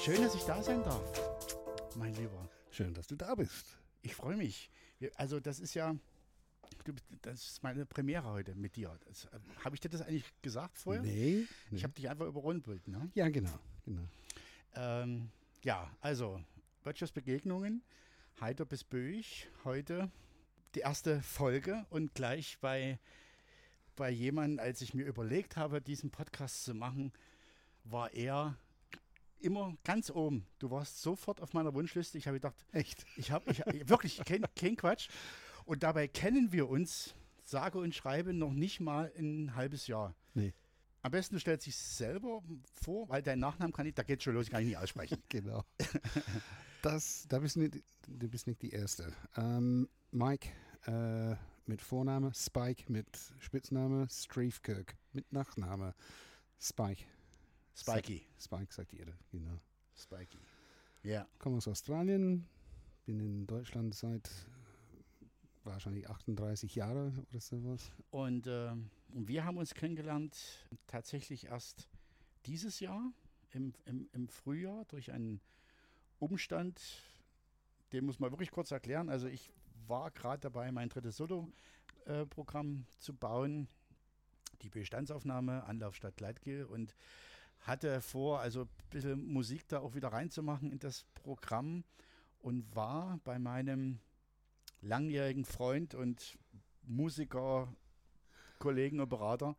Schön, dass ich da sein darf, mein Lieber. Schön, dass du da bist. Ich freue mich. Also das ist ja, das ist meine Premiere heute mit dir. äh, habe ich dir das eigentlich gesagt vorher? Nee. nee. Ich habe dich einfach überrumpelt, ne? Ja, genau. genau. Ähm, ja, also Böttchers Begegnungen, heiter bis böig, heute die erste Folge und gleich bei, bei jemandem, als ich mir überlegt habe, diesen Podcast zu machen, war er immer ganz oben. Du warst sofort auf meiner Wunschliste. Ich habe gedacht, echt? Ich habe ich, wirklich kein, kein Quatsch. Und dabei kennen wir uns, sage und schreibe, noch nicht mal ein halbes Jahr. Nee. Am besten du stellst dich selber vor, weil dein Nachnamen kann ich, da geht schon los, kann ich nicht aussprechen. genau. Das, da bist nicht, du bist nicht die Erste. Ähm, Mike äh, mit Vorname, Spike mit Spitzname, Streefkirk mit Nachname, Spike. Spikey. Spike sagt jeder, genau. Spikey. Ja. Komme aus Australien, bin in Deutschland seit wahrscheinlich 38 Jahre oder sowas. Und äh, wir haben uns kennengelernt tatsächlich erst dieses Jahr, im, im, im Frühjahr, durch einen Umstand, den muss man wirklich kurz erklären. Also ich war gerade dabei, mein drittes Solo-Programm äh, zu bauen, die Bestandsaufnahme Anlaufstadt Leitgel und hatte vor, also ein bisschen Musik da auch wieder reinzumachen in das Programm und war bei meinem langjährigen Freund und Musiker, Kollegen und Berater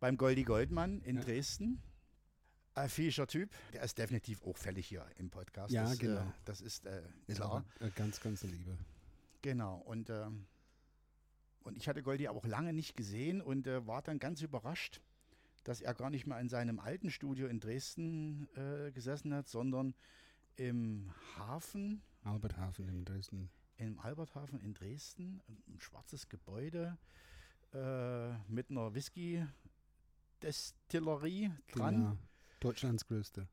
beim Goldi Goldmann in ja. Dresden. Ein fischer Typ, der ist definitiv auch fällig hier im Podcast. Ja, das, genau. Äh, das ist äh, klar. Ist ganz, ganz Liebe. Genau. Und, äh, und ich hatte Goldi auch lange nicht gesehen und äh, war dann ganz überrascht, dass er gar nicht mehr in seinem alten Studio in Dresden äh, gesessen hat, sondern im Hafen. Alberthafen in Dresden. Im Alberthafen in Dresden, ein schwarzes Gebäude äh, mit einer Whisky-Destillerie dran. Genau. Deutschlands größte.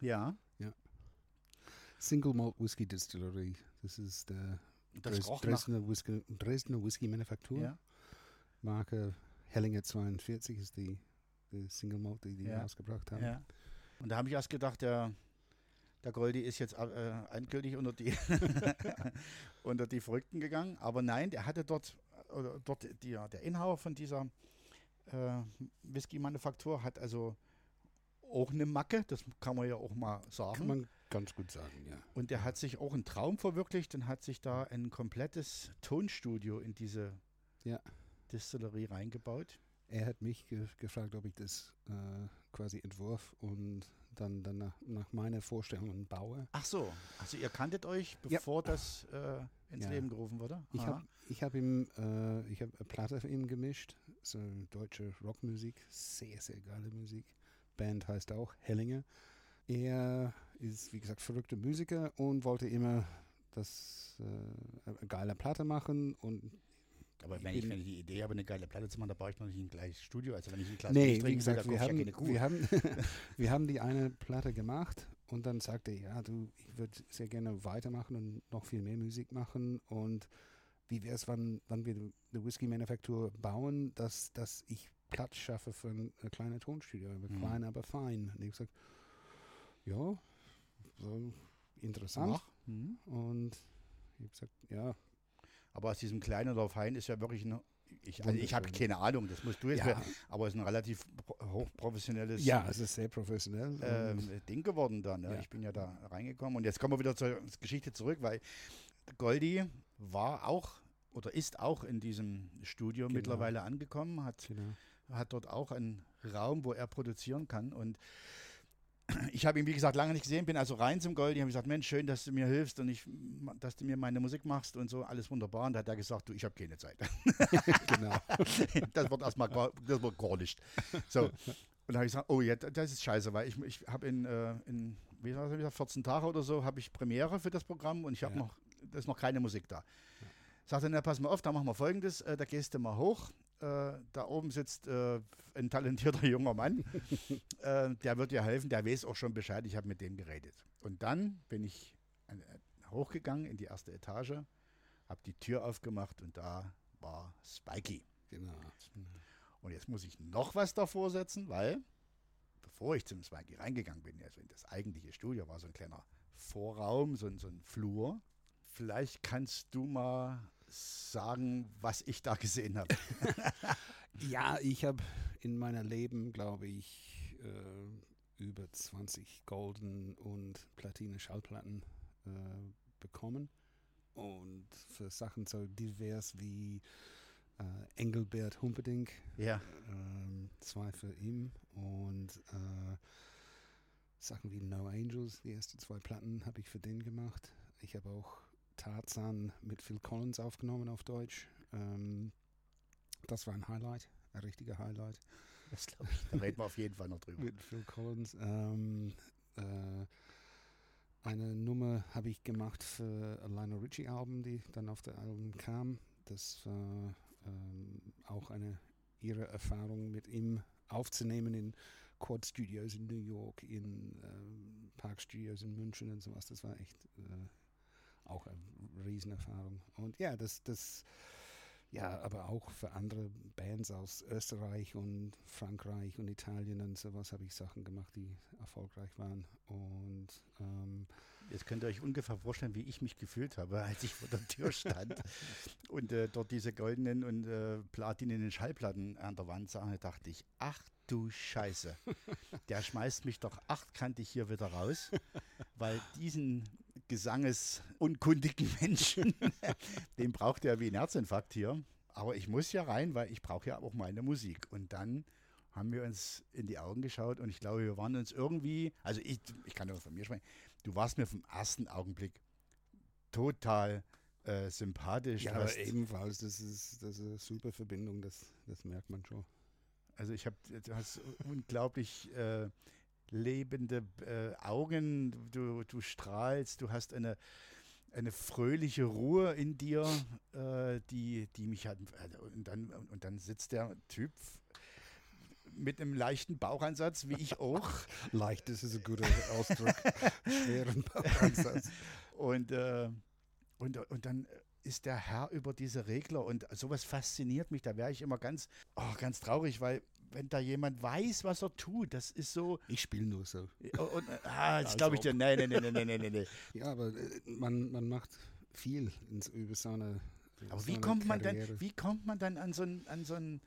Ja. Ja. Single Malt Whisky Distillery. Das ist der das Dres Dresdner, Whisky, Dresdner Whisky Manufaktur. Ja. Marke Hellinger 42 ist die, die Single Malt, die die ja. rausgebracht haben. Ja. Und da habe ich erst gedacht, der, der Goldi ist jetzt äh, endgültig unter die, unter die Verrückten gegangen. Aber nein, der hatte dort, oder dort die, der Inhaber von dieser äh, Whisky-Manufaktur hat also auch eine Macke, das kann man ja auch mal sagen. Kann man ganz gut sagen, ja. Und der hat sich auch einen Traum verwirklicht und hat sich da ein komplettes Tonstudio in diese ja. Distillerie reingebaut. Er hat mich ge gefragt, ob ich das äh, quasi entwurf und dann, dann nach, nach meiner Vorstellung baue. Ach so, also ihr kanntet euch, bevor ja. das äh, ins Ja. Leben gerufen wurde? Ich habe ich hab ihm, äh, ich habe eine Platte für ihn gemischt, so deutsche Rockmusik, sehr, sehr geile Musik. Band heißt auch Hellinger. Er ist, wie gesagt, verrückter Musiker und wollte immer das äh, geile Platte machen und Aber wenn ich, wenn ich die Idee habe, eine geile Platte zu machen, da brauche ich noch nicht ein gleiches Studio. Also wenn ich ein Glas Nee, wie trinken will, gesagt, wir ja haben, Kuh. wir, haben, wir haben die eine Platte gemacht und dann sagte er, ja, du, ich würde sehr gerne weitermachen und noch viel mehr Musik machen und wie wäre es, wann, wann wir eine Whisky-Manufaktur bauen, dass, dass ich Platz schaffe für ein, ein kleines Tonstudio, Mhm. klein, aber fein. Und ich habe gesagt, ja, so interessant. Ach, hm. Und ich habe gesagt, ja, Aber aus diesem kleinen oder fein ist ja wirklich ein. Ich, also ich habe keine Ahnung, das musst du jetzt, Ja. werden, aber es ist ein relativ pro- hochprofessionelles ja, es ist sehr professionell. ähm, Ding geworden dann. Ne? Ja. Ich bin ja da reingekommen und jetzt kommen wir wieder zur Geschichte zurück, weil Goldi war auch oder ist auch in diesem Studio Genau. mittlerweile angekommen, hat genau. Hat dort auch einen Raum, wo er produzieren kann. Und ich habe ihn, wie gesagt, lange nicht gesehen, bin also rein zum Gold. Ich habe gesagt, Mensch, schön, dass du mir hilfst und ich, dass du mir meine Musik machst und so, alles wunderbar. Und da hat er gesagt, du, ich habe keine Zeit. genau. das wird erstmal gar, das wird gar nicht. So. Und da habe ich gesagt, oh ja, das ist scheiße, weil ich, ich habe in, äh, in wie war das, wieder, 14 Tage oder so, habe ich Premiere für das Programm und ich habe Ja. noch, da ist noch keine Musik da. Sagt er, na pass mal auf, da machen wir folgendes, äh, da gehst du mal hoch, da oben sitzt äh, ein talentierter junger Mann, äh, der wird dir helfen, der weiß auch schon Bescheid, ich habe mit dem geredet. Und dann bin ich äh, hochgegangen in die erste Etage, habe die Tür aufgemacht und da war Spikey. Genau. Und jetzt muss ich noch was davor setzen, weil bevor ich zum Spikey reingegangen bin, also in das eigentliche Studio, war so ein kleiner Vorraum, so, ein- so ein Flur. Vielleicht kannst du mal sagen, was ich da gesehen habe. Ja, ich habe in meinem Leben, glaube ich, äh, über 20 Golden und Platine Schallplatten äh, bekommen. Und für Sachen so divers wie äh, Engelbert Humperdinck, ja. ähm, zwei für ihn und äh, Sachen wie No Angels, die ersten zwei Platten habe ich für den gemacht. Ich habe auch Tarzan mit Phil Collins aufgenommen auf Deutsch. Ähm, das war ein Highlight, ein richtiger Highlight Das glaube ich. Da reden wir auf jeden Fall noch drüber. mit Phil Collins. Ähm, äh, eine Nummer habe ich gemacht für ein Lionel Richie Album, die dann auf der Album kam. Das war ähm, auch eine ihre Erfahrung mit ihm aufzunehmen in Quad Studios in New York, in ähm, Park Studios in München und sowas. Das war echt äh, auch eine Riesenerfahrung. Und ja, das, das, ja, aber auch für andere Bands aus Österreich und Frankreich und Italien und sowas habe ich Sachen gemacht, die erfolgreich waren. Und ähm, Jetzt könnt ihr euch ungefähr vorstellen, wie ich mich gefühlt habe, als ich vor der Tür stand und äh, dort diese goldenen und äh, platinenen Schallplatten an der Wand sah. Da dachte ich, ach du Scheiße, der schmeißt mich doch achtkantig hier wieder raus, weil diesen gesangesunkundigen Menschen, den braucht er wie ein Herzinfarkt hier. Aber ich muss ja rein, weil ich brauche ja auch meine Musik. Und dann haben wir uns in die Augen geschaut und ich glaube, wir waren uns irgendwie, also ich, ich kann nur von mir sprechen, du warst mir vom ersten Augenblick total äh, sympathisch. ja, aber ebenfalls, das ist, das ist eine super Verbindung, das, das merkt man schon. Also ich habe, du hast unglaublich äh, lebende äh, Augen, du, du strahlst, du hast eine, eine fröhliche Ruhe in dir, äh, die, die mich hat. Also und, dann, und dann sitzt der Typ mit einem leichten Bauchansatz, wie ich auch. Leicht, das ist ein guter Ausdruck. Schweren Bauchansatz. Und, äh, und, und dann ist der Herr über diese Regler und sowas fasziniert mich. Da wäre ich immer ganz, oh, ganz traurig, weil wenn da jemand weiß, was er tut, das ist so. Ich spiele nur so. Und, ah, jetzt glaube ich ob. dir, nein, nein, nein, nein, nein, nein, nein. Ja, aber äh, man, man macht viel ins, über so eine. Aber so wie eine kommt man dann, wie kommt man dann an so ein, an so ein,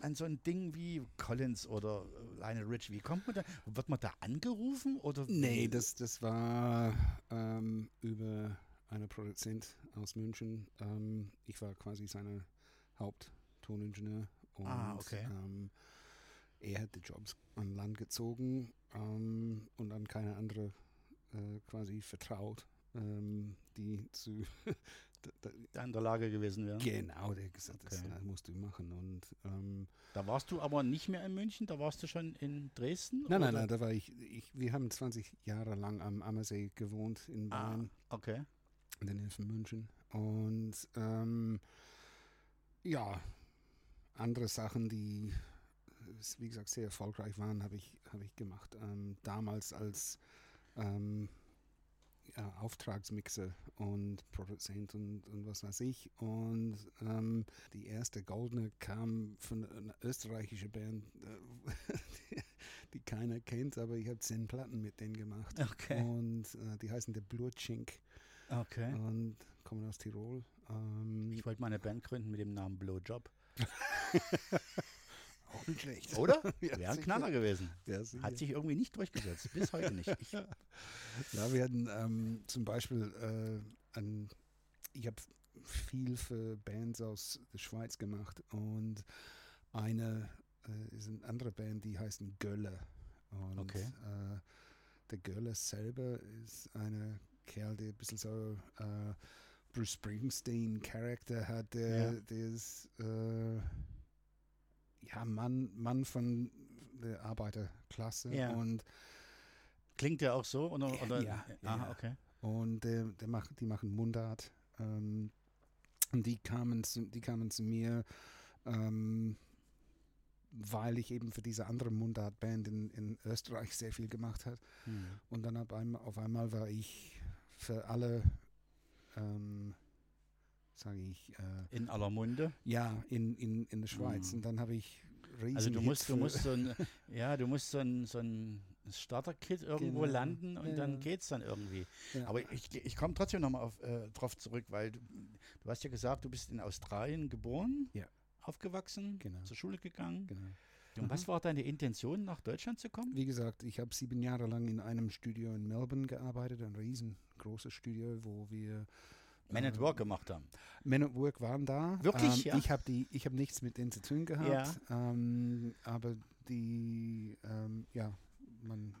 an so ein Ding wie Collins oder Lionel Rich? Wie kommt man da? Wird man da angerufen oder? Nee, das, das war ähm, über einen Produzent aus München. Ähm, ich war quasi seine Haupttoningenieur. Und, Ah, okay. Ähm, er hat die Jobs an Land gezogen ähm, und an keine andere äh, quasi vertraut, ähm, die zu. in der Lage gewesen wäre. genau, der hat gesagt, das Okay. äh, musst du machen. Und ähm, Da warst du aber nicht mehr in München, da warst du schon in Dresden? nein, nein, oder? nein, da war ich, ich. Wir haben 20 Jahre lang am Ammersee gewohnt in Ah, Bayern. okay. in der Nähe von München. Und ähm, ja, andere Sachen, die, wie gesagt, sehr erfolgreich waren, habe ich, hab ich gemacht. Ähm, damals als ähm, ja, Auftragsmixer und Produzent und, und was weiß ich. Und ähm, die erste Goldene kam von einer österreichischen Band, äh, die, die keiner kennt, aber ich habe zehn Platten mit denen gemacht. Okay. Und äh, die heißen der Blutschink Okay. und kommen aus Tirol. Ähm, Ich wollte mal eine Band gründen mit dem Namen Blowjob. auch nicht schlecht. Oder? Ja, Wäre ein. Knaller gewesen. Ja. Hat sich irgendwie nicht durchgesetzt. Bis heute nicht. Ich, Ja, wir hatten ähm, zum Beispiel, äh, ein, ich habe viel für Bands aus der Schweiz gemacht und eine äh, ist eine andere Band, die heißt Gölle. Und Okay. äh, der Gölle selber ist eine Kerl, der ein bisschen so äh, Bruce Springsteen-Charakter hat, der, Ja. der ist äh, ja Mann, Mann von der Arbeiterklasse Ja. und klingt der auch so? Oder, oder? Ja, ja, Aha, ja. okay. Und der, der macht, die machen Mundart. Ähm, und die kamen zu, die kamen zu mir, ähm, weil ich eben für diese andere Mundart-Band in, in Österreich sehr viel gemacht habe. Hm. Und dann auf einmal, auf einmal war ich für alle ähm, sage ich, äh, In aller Munde. ja, in, in, in der Schweiz. Mhm. Und dann habe ich riesen Also du musst, du musst so ein, ja, du musst so ein, so ein Starter-Kit irgendwo Genau. landen und Ja, dann ja. geht's dann irgendwie. Ja. Aber ich, ich komme trotzdem nochmal äh, drauf zurück, weil du, du hast ja gesagt, du bist in Australien geboren, Ja. aufgewachsen, Genau. zur Schule gegangen. Genau. Und was war deine Intention, nach Deutschland zu kommen? Wie gesagt, ich habe sieben Jahre lang in einem Studio in Melbourne gearbeitet, ein riesengroßes Studio, wo wir Man at Work gemacht haben. Men at Work waren da. Wirklich, ähm, ja? Ich habe habe nichts mit denen zu tun gehabt. Ähm, aber die, ähm, ja, man,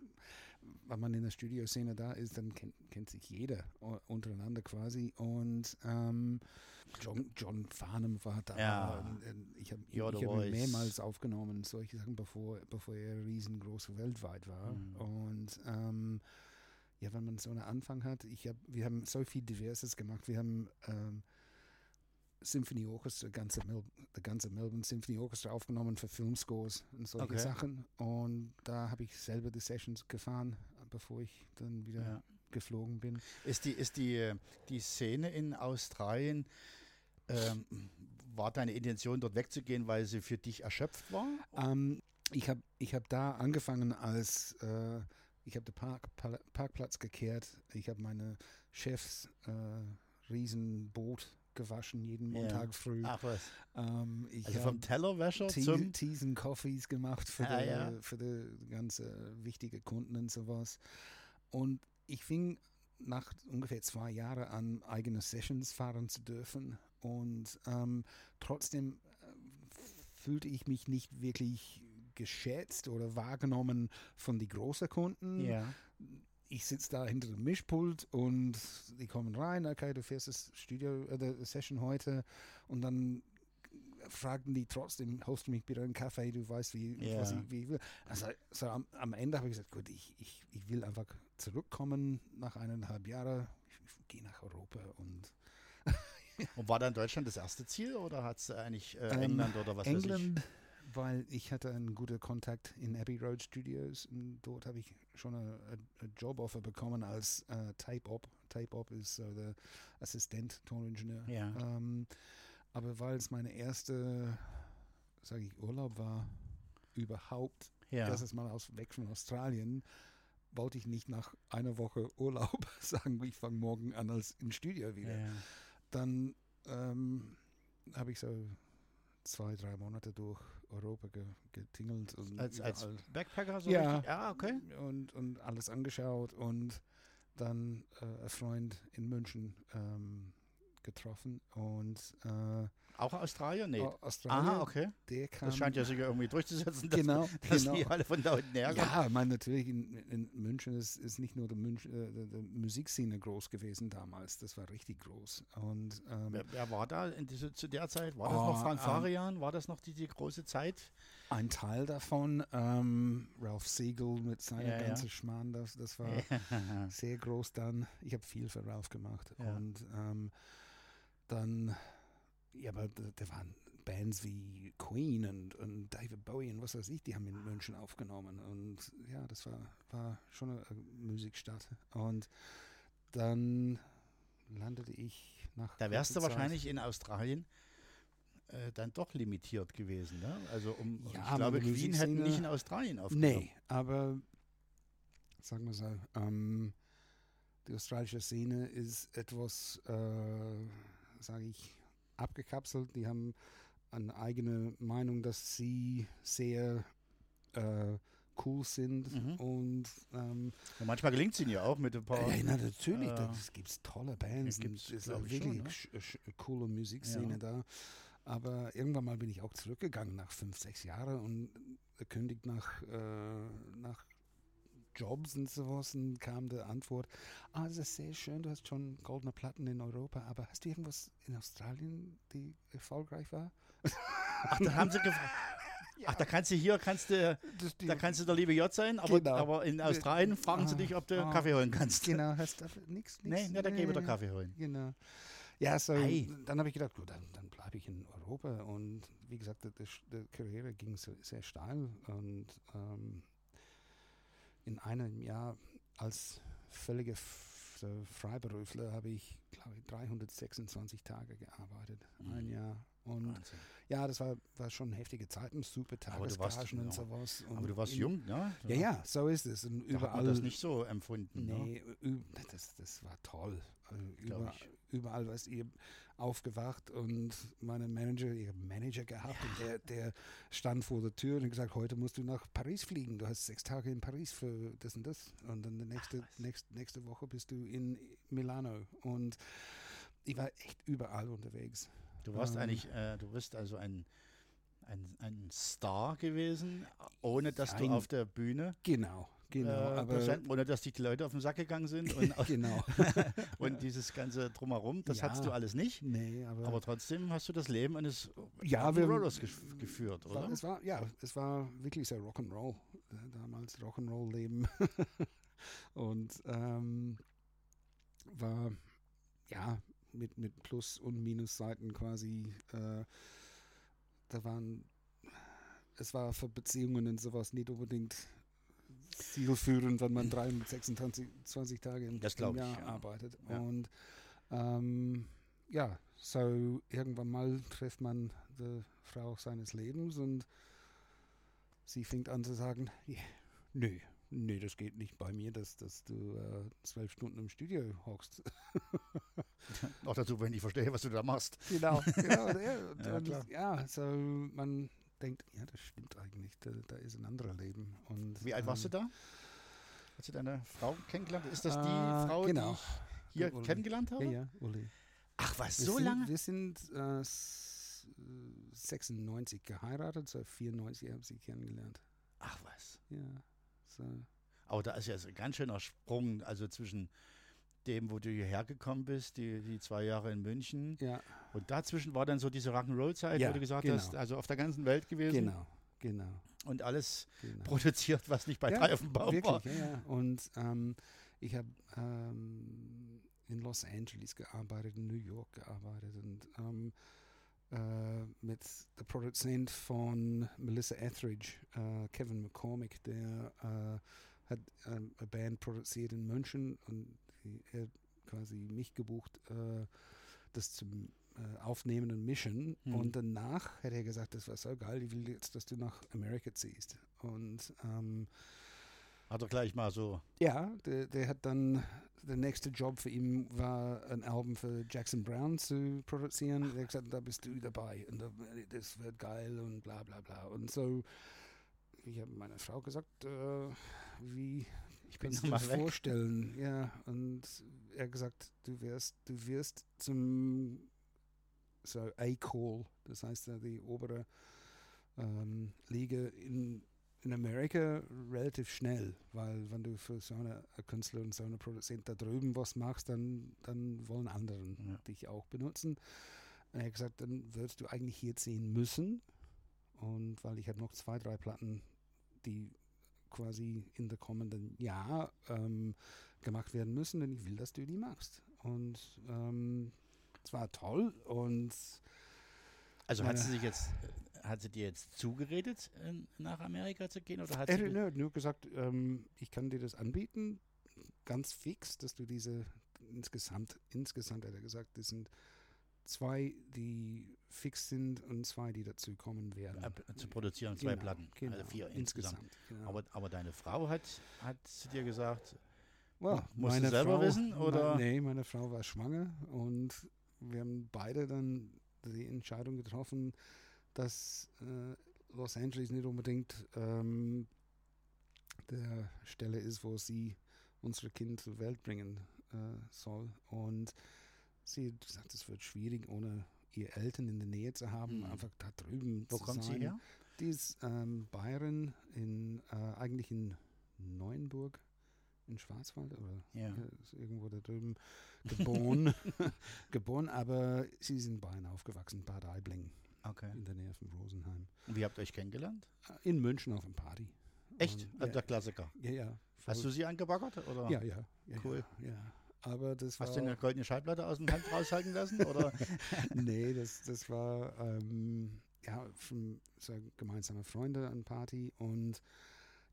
wenn man in der Studioszene da ist, dann kennt, kennt sich jeder untereinander quasi. Und ähm, John, John Farnham war da. Ja. Und, äh, ich habe hab mehrmals aufgenommen, solche Sachen, bevor, bevor er riesengroß weltweit war. Mhm. Und ähm, ja, wenn man so einen Anfang hat, ich hab, wir haben so viel Diverses gemacht. Wir haben ähm, Symphony Orchestra, ganze Mel der ganze Melbourne Symphony Orchestra aufgenommen für Filmscores und solche Okay. Sachen. Und da habe ich selber die Sessions gefahren, bevor ich dann wieder Ja. geflogen bin. Ist die, ist die, äh, die Szene in Australien, ähm, war deine Intention, dort wegzugehen, weil sie für dich erschöpft war? Ähm, ich habe ich hab da angefangen als, äh, ich habe den Park, Parkplatz gekehrt, ich habe meine Chefs äh, Riesenboot gewaschen jeden. Montag früh. Ach was. Ähm, ich Also vom Tellerwäscher Tea- zum. Teas und Coffees gemacht für, Ah, die, ja. für die ganze wichtige Kunden und sowas. Und ich fing nach ungefähr zwei Jahren an, eigene Sessions fahren zu dürfen. Und ähm, trotzdem äh, fühlte ich mich nicht wirklich geschätzt oder wahrgenommen von den großen Kunden Ja. ich sitze da hinter dem Mischpult und die kommen rein, okay, du fährst das Studio, äh, die Session heute und dann fragten die trotzdem, holst du mich bitte einen Kaffee, du weißt, wie, was Ja. ich, wie ich will. Also so am, am Ende habe ich gesagt, gut, ich, ich, ich will einfach zurückkommen nach eineinhalb Jahren, ich, ich gehe nach Europa und Und war dann Deutschland das erste Ziel oder hat es eigentlich äh, Ähm, England oder was weiß England, weil ich hatte einen guten Kontakt in Abbey Road Studios und dort habe ich schon ein Joboffer bekommen als äh, Tape-Op. Tape-Op ist so der Assistent, Toningenieur. Ja. Ähm, aber weil es meine erste, sage ich, Urlaub war, überhaupt, ja. das ist mal aus, weg von Australien, wollte ich nicht nach einer Woche Urlaub sagen, ich fange morgen an als im Studio wieder ja. dann ähm, habe ich so zwei, drei Monate durch Europa ge getingelt und Als, als Backpacker so Ja. richtig? Ja, okay. und, und alles angeschaut und dann äh, ein Freund in München ähm, getroffen und äh, Auch Australier? Nee. Au- Australien, Aha, okay. der kam Das scheint ja sogar irgendwie durchzusetzen, dass, genau, dass genau. die alle von da unten herkommen. Ja, ich meine, natürlich in, in München ist, ist nicht nur die, Münch, äh, Musikszene groß gewesen damals, das war richtig groß. Und ähm, Wer, wer war da diese, zu der Zeit? War das Oh, noch Frank Farian? War das noch die, die große Zeit? Ein Teil davon, ähm, Ralph Siegel mit seiner Ja, ja. ganzen Schmarrn, das, das war sehr groß dann. Ich habe viel für Ralph gemacht. Ja. Und ähm, dann, ja, aber da, da waren Bands wie Queen und, und David Bowie und was weiß ich, die haben in München aufgenommen. Und ja, das war, war schon eine, eine Musikstadt. Und dann landete ich nach. Da wärst du wahrscheinlich in Australien äh, dann doch limitiert gewesen. Ne? Also um, Ja, ich glaube, Queen hätten nicht in Australien aufgenommen. Nee, aber sagen wir so, ähm, die australische Szene ist etwas, äh, sage ich, abgekapselt. Die haben eine eigene Meinung, dass sie sehr äh, cool sind Mhm. und ähm, Und manchmal gelingt es ihnen ja auch mit ein paar. ja, na, natürlich, äh, da gibt es tolle Bands, ja, es ist glaub auch ich schon, wirklich ne? coole Musikszene Ja. da. Aber irgendwann mal bin ich auch zurückgegangen nach fünf, sechs Jahren und erkündigt nach, äh, nach Jobs und sowas und kam die Antwort, ah, das ist sehr schön, du hast schon goldene Platten in Europa, aber hast du irgendwas in Australien, die erfolgreich war? Ach, da haben sie gefragt. Ach, da kannst du hier, kannst du, da kannst du der liebe J sein, aber, Genau. aber in Australien fragen sie Ah, dich, ob du ah. Kaffee holen kannst. genau, hast du nichts? Nee, nee, dann geh wieder Kaffee holen. Genau. Ja, so, Ei. dann habe ich gedacht, gut, dann, dann bleibe ich in Europa. Und wie gesagt, die, die, Karriere ging sehr steil. Und ähm, in einem Jahr als völliger so Freiberufler habe ich glaube ich, 326 Tage gearbeitet. Mhm. Ein Jahr. Und Wahnsinn. ja, das war, war schon heftige Zeiten, super Aber du warst- Tagesgagen und sowas. Und Aber du warst in- jung, ne? Ja, ja, so ist es. Und Da hat überall. man das nicht so empfunden. Ne? Nee, ü- das, das war toll. Über, überall, du, ihr aufgewacht und meine Manager, ihr Manager gehabt und der, der stand vor der Tür und hat gesagt, heute musst du nach Paris fliegen. Du hast sechs Tage in Paris für das und das. Und dann die nächste, nächste, nächste Woche bist du in Milano. Und ich war echt überall unterwegs. Du warst Ähm, eigentlich, äh, du bist also ein, ein, ein Star gewesen, ohne dass Ein- du auf der Bühne, Genau, genau. äh, präsent, ohne dass die Leute auf den Sack gegangen sind und, genau. und dieses ganze Drumherum, das Ja. hattest du alles nicht. nee, aber, Aber trotzdem hast du das Leben eines Ja, wir- Rollers gef geführt, war, oder? es war, ja, es war wirklich so Rock'n'Roll. äh, Damals Rock'n'Roll-Leben. und ähm, war, ja, mit, mit Plus- und Minusseiten quasi. Äh, da waren, es war für Beziehungen und sowas nicht unbedingt zielführend, wenn man 326 20 Tage im, Das im glaub ich, Jahr ja. arbeitet. Ja. Und ähm, ja, so irgendwann mal trifft man die Frau seines Lebens und sie fängt an zu sagen, "Ja, nö, nö, das geht nicht bei mir, dass, dass du äh, zwölf Stunden im Studio hockst. Noch dazu, wenn ich verstehe, was du da machst. Genau, genau. Ja, Ja, ja, so man denkt, ja, das stimmt eigentlich, da, da ist ein anderer Leben. Und, Wie alt warst du ähm, da? Als du deine Frau kennengelernt hast? Ist das die äh, Frau, genau. die ich hier Uli. kennengelernt habe? Ja, ja, Uli. Ach was, Wir so sind, lange? Wir sind äh, s- äh, 96 geheiratet, so 94 habe ich sie kennengelernt. Ach was. Ja, so. Aber da ist ja so ein ganz schöner Sprung, also zwischen dem, wo du hierher gekommen bist, die, die zwei Jahre in München. Ja, Und dazwischen war dann so diese Rock'n'Roll-Zeit, Ja, wo du gesagt genau. hast, also auf der ganzen Welt gewesen genau, genau. und alles genau. produziert, was nicht bei Ja, drei auf dem Baum war. Wirklich, ja, ja. Und ähm, ich habe ähm, in Los Angeles gearbeitet, in New York gearbeitet und ähm, äh, mit der Produzent von Melissa Etheridge, äh, Kevin McCormick, der äh, hat ähm, eine Band produziert in München und er hat quasi mich gebucht, äh, das zum äh, Aufnehmen und Mischen. Hm. Und danach hat er gesagt, das war so geil, ich will jetzt, dass du nach Amerika ziehst. Und ähm, Hat er gleich mal so, ja, der, der hat dann, der nächste Job für ihn war, ein Album für Jackson Brown zu produzieren. Er hat gesagt, da bist du dabei und da, das wird geil und bla bla bla. Und so, ich habe meiner Frau gesagt, äh, wie ich bin kannst du noch dir mal das weg. vorstellen? Ja, und er hat gesagt, du wirst, du wirst zum so A-Call, das heißt äh, die obere ähm, Liga in, in Amerika relativ schnell, weil wenn du für so eine ein Künstler und so eine Produzent da drüben was machst, dann, dann wollen anderen Ja. dich auch benutzen. Und er hat gesagt, dann würdest du eigentlich hier ziehen müssen. Und weil ich habe noch zwei, drei Platten, die quasi in der kommenden Jahr ähm, gemacht werden müssen, und ich will, dass du die machst. Und ähm, es war toll und Also hat sie sich jetzt, äh, hat sie dir jetzt zugeredet, äh, nach Amerika zu gehen? Oder hat sie ge- nur- nur gesagt, ähm, ich kann dir das anbieten, ganz fix, dass du diese insgesamt, insgesamt hat er gesagt, das sind zwei, die fix sind und zwei, die dazu kommen werden. äh, zu produzieren, zwei Genau, Platten, genau, also vier insgesamt. genau. Aber, aber deine Frau hat, hat zu dir gesagt, Well, musst du selber Frau, wissen, oder? Me- nee, meine Frau war schwanger und wir haben beide dann die Entscheidung getroffen, dass äh, Los Angeles nicht unbedingt ähm, der Stelle ist, wo sie unsere Kinder zur Welt bringen äh, soll. Und sie gesagt, es wird schwierig, ohne ihr Eltern in der Nähe zu haben, Mhm. einfach da drüben wo zu kommt sein. sie her? Die ist ähm, Bayerin, in, äh, eigentlich in Neuenburg, in Schwarzwald oder Ja. ist irgendwo da drüben geboren. geboren, aber sie ist in Bayern aufgewachsen, Bad Aibling, Okay. in der Nähe von Rosenheim. Und wie habt ihr euch kennengelernt? Äh, In München auf einem Party. Echt? Und, Also ja, der Klassiker. ja, ja. Hast du sie angebaggert? Oder Ja, ja. ja Cool. Ja, ja. Aber das hast war. du eine goldene Schallplatte aus dem Hand raushalten lassen? Oder? nee, das, das war ähm, ja, von so gemeinsame Freunde an Party und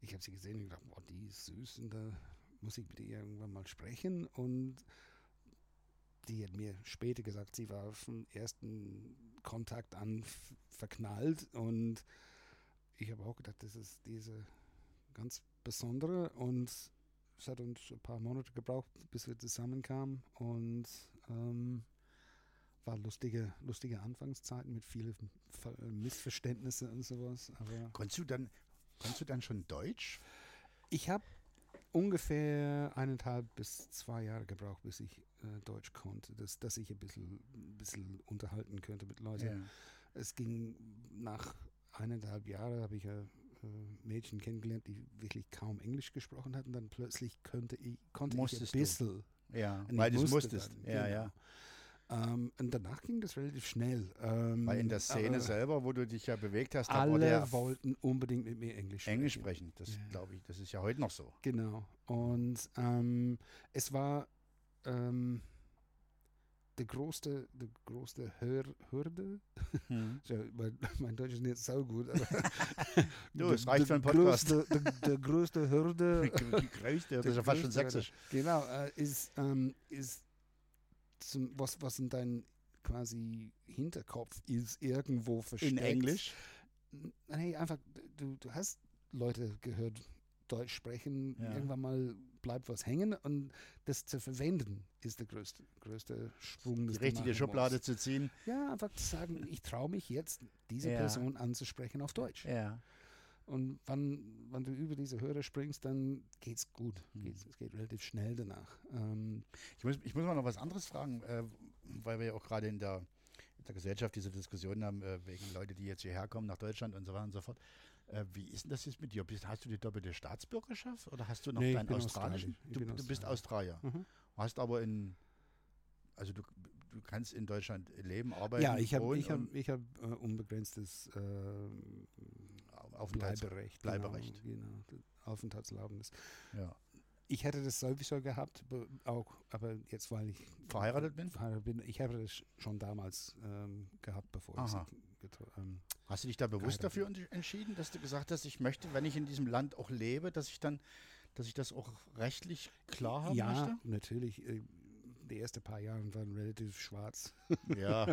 ich habe sie gesehen und gedacht, boah, die ist süß und da muss ich mit ihr irgendwann mal sprechen und die hat mir später gesagt, sie war vom ersten Kontakt an verknallt und ich habe auch gedacht, das ist diese ganz besondere und es hat uns ein paar Monate gebraucht, bis wir zusammenkamen und ähm, war lustige, lustige Anfangszeiten mit vielen Missverständnissen und sowas. Aber konntest du dann, konntest du dann schon Deutsch? Ich habe ungefähr eineinhalb bis zwei Jahre gebraucht, bis ich äh, Deutsch konnte, dass, dass ich ein bisschen, ein bisschen unterhalten könnte mit Leuten. Ja. Es ging nach eineinhalb Jahren, habe ich äh, Mädchen kennengelernt, die wirklich kaum Englisch gesprochen hat und dann plötzlich könnte ich, konnte Musstest ich ein bisschen. Du. Ja, weil du musstest. Dann, ja, genau. ja. Ähm, und danach ging das relativ schnell. Ähm, Weil in der Szene äh, selber, wo du dich ja bewegt hast, alle wollten unbedingt mit mir Englisch sprechen. Englisch sprechen, das ja. glaube ich, das ist ja heute noch so. Genau. Und ähm, es war die größte, die größte Hör Hürde. Hm. so, mein, mein, Deutsch ist nicht so gut. Aber du, es reicht für einen Podcast. Größte, die, die größte Hürde. die größte, das ist ja fast schon sächsisch. Genau, ist, ähm, ist zum, was, was in deinem quasi Hinterkopf ist, irgendwo versteckt. In Englisch? Nee, einfach, du, du hast Leute gehört, Deutsch sprechen, ja. irgendwann mal bleibt was hängen und das zu verwenden ist der größte, größte Sprung. Die richtige Schublade musst. zu ziehen. Ja, einfach zu sagen, ich traue mich jetzt, diese ja. Person anzusprechen auf Deutsch. Ja. Und wann, wann du über diese Hürde springst, dann geht's gut. Mhm. Geht's, es geht relativ schnell danach. Ähm ich, muss, ich muss mal noch was anderes fragen, äh, weil wir ja auch gerade in der, in der Gesellschaft diese Diskussion haben, äh, wegen Leute, die jetzt hierher kommen nach Deutschland und so weiter und so fort. Äh, wie ist denn das jetzt mit dir? Bist, hast du die doppelte Staatsbürgerschaft oder hast du noch nee, deinen australischen? Du, du, bist Australier. Mhm. Hast aber in, also du, du kannst in Deutschland leben, arbeiten. Ja, ich habe ich hab, ich hab, äh, unbegrenztes äh, Aufenthalts Bleiberecht. Bleiberecht. Genau, genau Aufenthaltserlaubnis. Ja. Ich hätte das sowieso gehabt, auch, aber jetzt, weil ich verheiratet bin? Verheiratet bin ich habe das schon damals ähm, gehabt, bevor Aha. ich ähm, Hast du dich da bewusst dafür entschieden, dass du gesagt hast, ich möchte, wenn ich in diesem Land auch lebe, dass ich dann, dass ich das auch rechtlich klar haben ja, möchte? Ja, natürlich. Äh, die ersten paar Jahre waren relativ schwarz. Ja.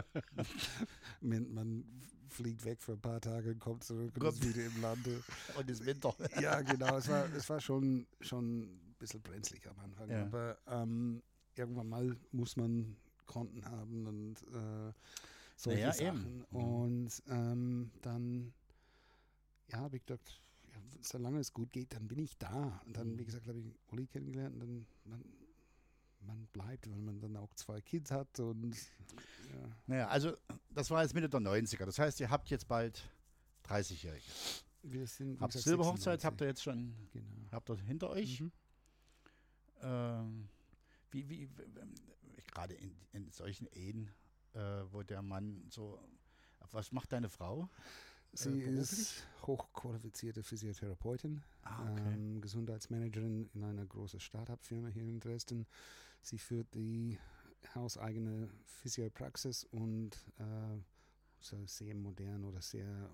man, man, fliegt weg für ein paar Tage und kommt zurück und kommt. ist wieder im Lande. Und ist Winter. ja, genau. Es war, es war schon, schon ein bisschen brenzlig am Anfang. Ja. Aber ähm, irgendwann mal muss man Konten haben und äh, solche naja, Sachen. Eben. Und ähm, dann, ja, habe ich gedacht, ja, solange es gut geht, dann bin ich da. Und dann, wie mhm. gesagt, habe ich Uli kennengelernt und dann, dann man bleibt, wenn man dann auch zwei Kids hat und ja. Naja, also das war jetzt Mitte der 90er. Das heißt, ihr habt jetzt bald 30-Jährige. Wir sind habt Silberhochzeit habt ihr jetzt schon genau. habt ihr hinter euch. Mhm. Ähm, wie, wie, gerade in, in solchen Ehen, äh, wo der Mann so, was macht deine Frau? Äh, Sie äh, ist hochqualifizierte Physiotherapeutin, ah, okay. ähm, Gesundheitsmanagerin in einer großen Startup-Firma hier in Dresden. Sie führt die hauseigene Physiopraxis und äh, so sehr modern oder sehr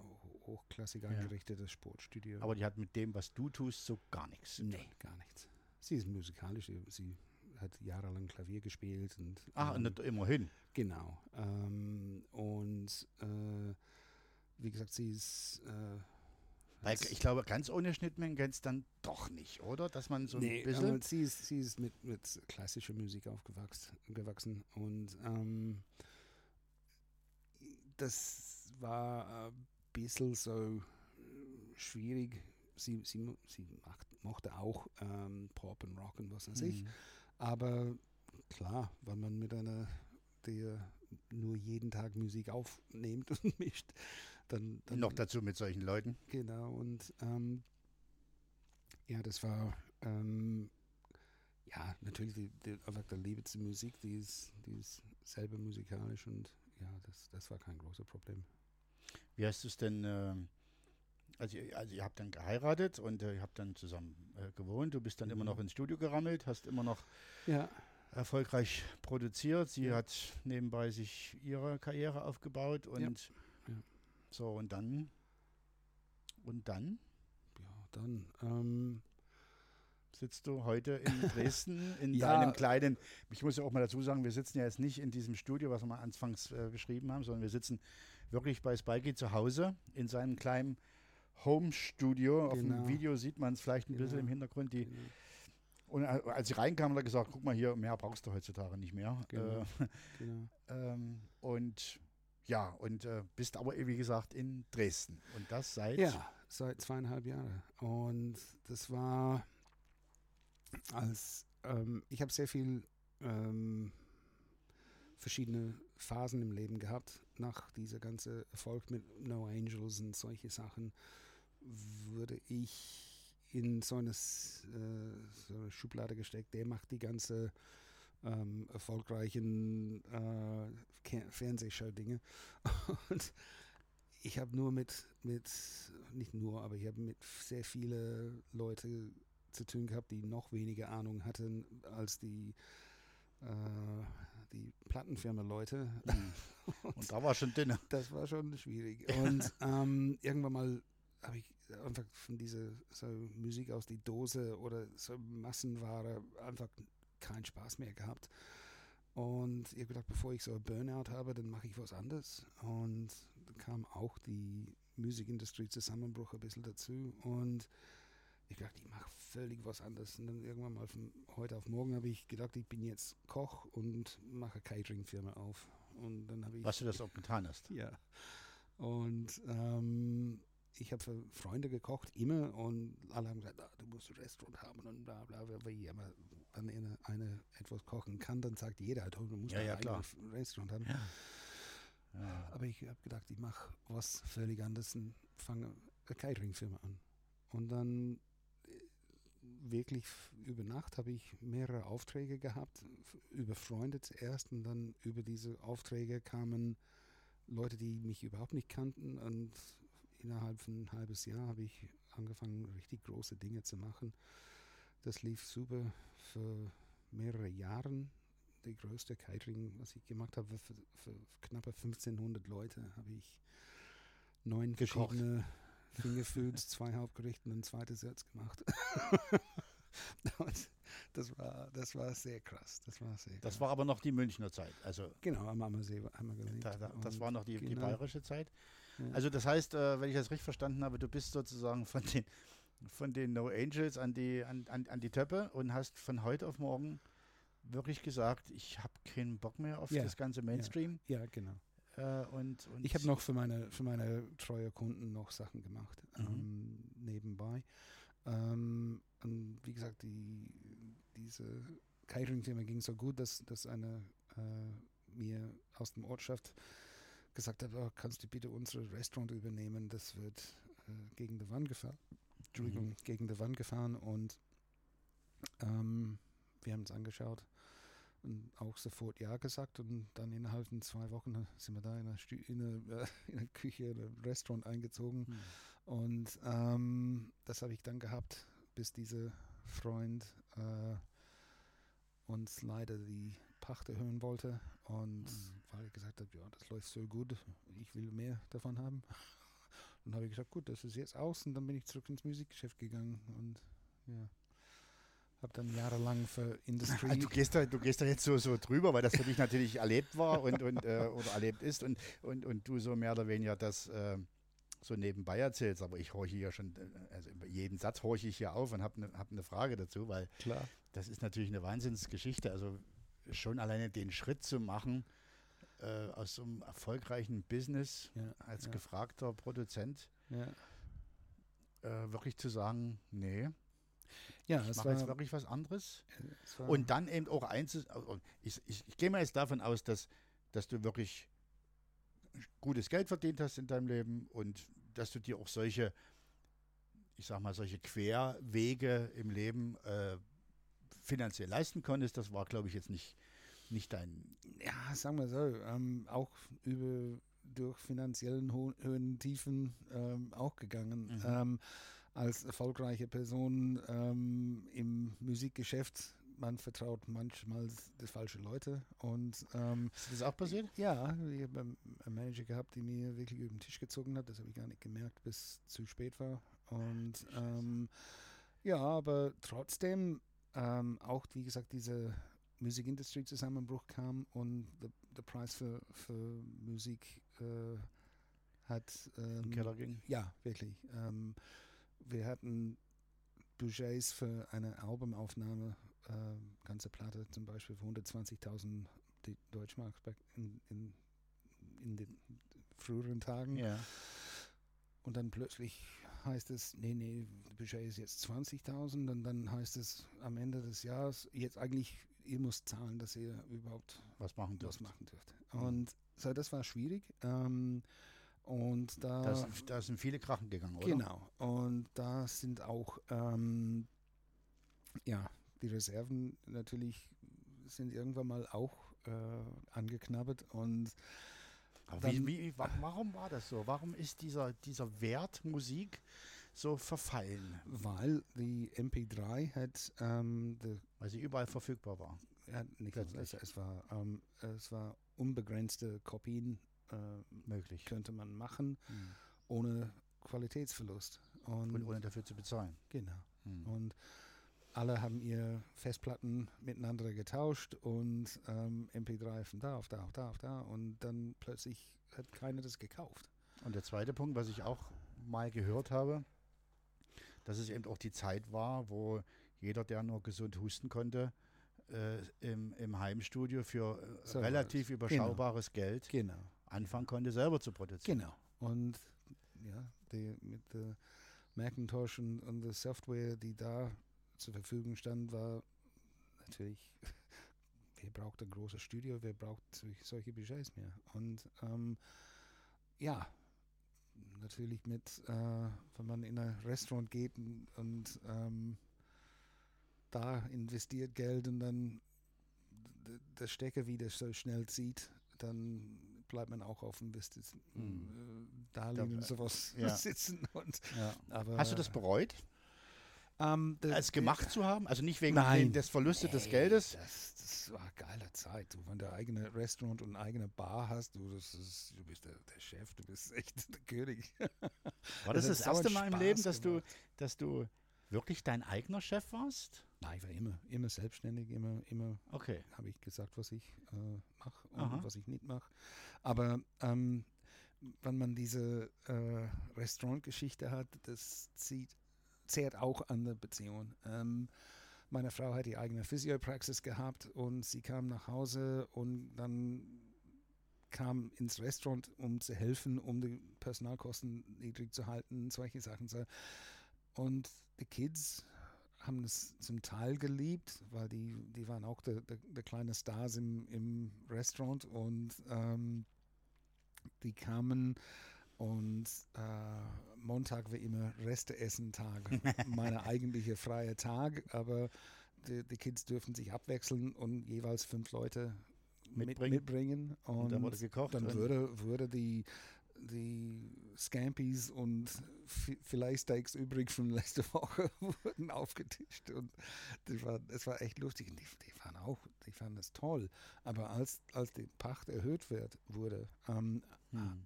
hochklassig eingerichtetes ja. Sportstudio. Aber die hat mit dem, was du tust, so gar nichts. Nee, gar nichts. Sie ist musikalisch, sie hat jahrelang Klavier gespielt und Ah, ähm, und immerhin. Genau. Ähm, und äh, wie gesagt, sie ist äh, weil ich glaube, ganz ohne Schnittmengen geht es dann doch nicht, oder? Dass man so nee, ein bisschen. sie ist, sie ist mit, mit klassischer Musik aufgewachsen gewachsen und ähm, das war ein bisschen so schwierig. Sie, sie, sie macht, mochte auch ähm, Pop und Rock und was weiß mhm. Aber klar, wenn man mit einer, der nur jeden Tag Musik aufnimmt und mischt, dann, dann noch dazu mit solchen Leuten. Genau, und ähm, ja, das war ähm, ja natürlich die, die, einfach der Liebe zur Musik, die ist, die ist selber musikalisch und ja, das, das war kein großes Problem. Wie hast du es denn, äh, also, also ihr habt dann geheiratet und äh, ihr habt dann zusammen äh, gewohnt, du bist dann mhm. immer noch ins Studio gerammelt, hast immer noch ja. erfolgreich produziert. Sie ja. hat nebenbei sich ihre Karriere aufgebaut und ja. So, und dann? Und dann? Ja, dann. Ähm, sitzt du heute in Dresden in Ja. deinem kleinen, ich muss ja auch mal dazu sagen, wir sitzen ja jetzt nicht in diesem Studio, was wir mal anfangs äh, beschrieben haben, sondern wir sitzen wirklich bei Spikey zu Hause in seinem kleinen Home-Studio. Auf Genau. dem Video sieht man es vielleicht ein bisschen Genau. im Hintergrund. Die, Genau. und äh, als sie reinkamen, hat er gesagt, guck mal hier, mehr brauchst du heutzutage nicht mehr. Genau. Äh, Genau. ähm, und ja, und äh, bist aber, wie gesagt, in Dresden. Und das seit Ja, seit zweieinhalb Jahren. Und das war als ähm, ich habe sehr viel ähm, verschiedene Phasen im Leben gehabt. Nach dieser ganze Erfolg mit No Angels und solche Sachen wurde ich in so eine, äh, so eine Schublade gesteckt. Der macht die ganze ähm, erfolgreichen äh, Fernsehshow-Dinge. Und ich habe nur mit, mit, nicht nur, aber ich habe mit sehr viele Leute zu tun gehabt, die noch weniger Ahnung hatten als die, äh, die Plattenfirma-Leute. Und da war schon dünner. Das war schon schwierig. Und ähm, irgendwann mal habe ich einfach von dieser so Musik aus die Dose oder so Massenware einfach keinen Spaß mehr gehabt. Und ich habe gedacht, bevor ich so ein Burnout habe, dann mache ich was anderes. Und dann kam auch die Musikindustrie Zusammenbruch ein bisschen dazu. Und ich dachte, ich mache völlig was anderes. Und dann irgendwann mal von heute auf morgen habe ich gedacht, ich bin jetzt Koch und mache eine Catering-Firma auf. Und dann habe ich Was du das auch getan hast. ja. Und ähm, ich habe für Freunde gekocht, immer. Und alle haben gesagt, ah, du musst ein Restaurant haben und bla bla bla. Aber wenn eine, eine etwas kochen kann, dann sagt jeder, du musst Ja, ein ja, eigenes Restaurant haben. Ja. Ja. Aber ich habe gedacht, ich mache was völlig anderes und fange eine Catering-Firma an. Und dann äh, wirklich über Nacht habe ich mehrere Aufträge gehabt, über Freunde zuerst und dann über diese Aufträge kamen Leute, die mich überhaupt nicht kannten und innerhalb von ein halbes Jahr habe ich angefangen, richtig große Dinge zu machen. Das lief super für mehrere Jahre. Die größte Catering, was ich gemacht habe, für, für knappe 1500 Leute, habe ich neun Gekocht. verschiedene Fingerfoods, zwei Hauptgerichte und ein zweites Herz gemacht. das war, das war sehr krass. Das war sehr Das krass. war aber noch die Münchner Zeit. Also genau am Ammersee haben wir gelebt. da, da, das war noch die, die genau. bayerische Zeit. Ja. Also das heißt, äh, wenn ich das richtig verstanden habe, du bist sozusagen von den, von den No Angels an die, an, an, an die Töppe und hast von heute auf morgen wirklich gesagt, ich habe keinen Bock mehr auf Ja, das ganze Mainstream. ja, genau. Äh, und, und Ich habe noch für meine, für meine treue Kunden noch Sachen gemacht, Mhm. ähm, nebenbei. Ähm, und wie gesagt, die, diese Catering-Firma ging so gut, dass, dass eine äh, mir aus dem Ortschaft gesagt hat, oh, kannst du bitte unser Restaurant übernehmen, das wird äh, gegen die Wand gefahren. Entschuldigung, Mhm. gegen die Wand gefahren und ähm, wir haben es angeschaut und auch sofort Ja gesagt und dann innerhalb von zwei Wochen sind wir da in der, Stü in der, äh, in der Küche, in einem Restaurant eingezogen Hm. und ähm, das habe ich dann gehabt, bis dieser Freund äh, uns leider die Pacht erhöhen wollte und Mhm. weil er gesagt hat, ja, das läuft so gut, ich will mehr davon haben. Dann habe ich gesagt, gut, das ist jetzt aus und dann bin ich zurück ins Musikgeschäft gegangen und ja, habe dann jahrelang für Industrie. Du gehst, da, du gehst da jetzt so, so drüber, weil das für dich natürlich erlebt war und, und äh, oder erlebt ist und, und, und du so mehr oder weniger das äh, so nebenbei erzählst. Aber ich horche ja schon, äh, also jeden Satz horche ich hier auf und habe eine hab ne Frage dazu, weil Klar. das ist natürlich eine Wahnsinnsgeschichte. Also schon alleine den Schritt zu machen äh, aus so einem erfolgreichen Business Ja, als ja. gefragter Produzent, ja. äh, wirklich zu sagen, nee, ja ich mache jetzt wirklich was anderes. es war Und dann eben auch eins, ich, ich, ich gehe mal jetzt davon aus, dass, dass du wirklich gutes Geld verdient hast in deinem Leben und dass du dir auch solche, ich sag mal, solche Querwege im Leben äh, finanziell leisten konntest. Das war, glaube ich, jetzt nicht, nicht dein. ja, sagen wir so, ähm, auch über durch finanziellen Ho Höhen Tiefen ähm, auch gegangen. Mhm. Ähm, als erfolgreiche Person ähm, im Musikgeschäft, man vertraut manchmal die falschen Leute und ähm, Ist das auch passiert? ja, ich habe einen Manager gehabt, die mir wirklich über den Tisch gezogen hat. Das habe ich gar nicht gemerkt, bis zu spät war. Und ähm, Ja, aber trotzdem ähm, auch, wie gesagt, diese Musikindustrie-Zusammenbruch kam und der, der Preis für, für Musik äh, hat ähm, Keller ging. Ja, wirklich. Ähm, wir hatten Budgets für eine Albumaufnahme, äh, ganze Platte zum Beispiel für 120.000 Deutschmark in, in, in den früheren Tagen. Ja. Und dann plötzlich heißt es, nee, nee, Budget ist jetzt 20.000 und dann heißt es am Ende des Jahres, jetzt eigentlich, ihr müsst zahlen, dass ihr überhaupt was machen was dürft. machen dürft. Und so, das war schwierig. Ähm, und da, Da, sind- da sind viele Krachen gegangen, oder? genau. Und da sind auch, ähm, ja, die Reserven natürlich sind irgendwann mal auch äh, angeknabbert und Aber wie, wie, wa- warum war das so? Warum ist dieser, dieser Wert Musik so verfallen? weil die MP3 hat, ähm, Weil sie überall verfügbar war. ja, nicht, es, es war, ähm, es war unbegrenzte Kopien äh, Möglich. könnte man machen Mhm. ohne Qualitätsverlust. Und, Und ohne dafür zu bezahlen. genau. Mhm. Und alle haben ihre Festplatten miteinander getauscht und ähm, MP3 von da auf da auf da auf da und dann plötzlich hat keiner das gekauft. Und der zweite Punkt, was ich auch mal gehört habe, dass es eben auch die Zeit war, wo jeder, der nur gesund husten konnte, äh, im, im Heimstudio für äh, So relativ war's. überschaubares Geld Genau. anfangen konnte, selber zu produzieren. Genau. Und ja, die, mit der Macintosh und, und der Software, die da zur Verfügung stand, war natürlich, wer braucht ein großes Studio, wer braucht solch- solche Budgets mehr? Und ähm, ja, natürlich mit, äh, wenn man in ein Restaurant geht und, und ähm, da investiert Geld und dann der Stecker wieder so schnell zieht, dann bleibt man auch auf dem Wist Mhm. äh, Darlehen Da- und sowas ja. sitzen. Und, Ja. aber, Hast du das bereut, ähm, der- es gemacht zu haben? Also nicht wegen Nein. des Verlustes des Geldes? Das, das war geile Zeit. Du, wenn du ein eigenes Restaurant und eine eigene Bar hast, du, das ist, du bist der, der Chef, du bist echt der König. War das das sauer erste Mal im Spaß Leben, dass du, dass du wirklich dein eigener Chef warst? Nein, ich war immer, immer selbstständig, immer, immer Okay. habe ich gesagt, was ich äh, mache Aha. und was ich nicht mache. Aber ähm, wenn man diese äh, Restaurantgeschichte hat, das zieht, zehrt auch an der Beziehung. Ähm, meine Frau hat die eigene Physiopraxis gehabt und sie kam nach Hause und dann kam ins Restaurant, um zu helfen, um die Personalkosten niedrig zu halten, solche Sachen. So. Und die Kids haben es zum Teil geliebt, weil die, die waren auch der, der, der kleine Stars im, im Restaurant und ähm, die kamen und äh, Montag war immer Reste-Essen-Tag, mein eigentlicher freier Tag, aber die, die Kids dürfen sich abwechseln und jeweils fünf Leute mit, Mitbringen. mitbringen und, Und dann wurde gekocht. dann würde, würde die, die Scampies und vi- Filetsteaks übrig von letzter Woche wurden aufgetischt und das war, das war echt lustig. Und die, die waren auch, die fanden das toll. Aber als, als die Pacht erhöht wird, wurde, ähm, Hm.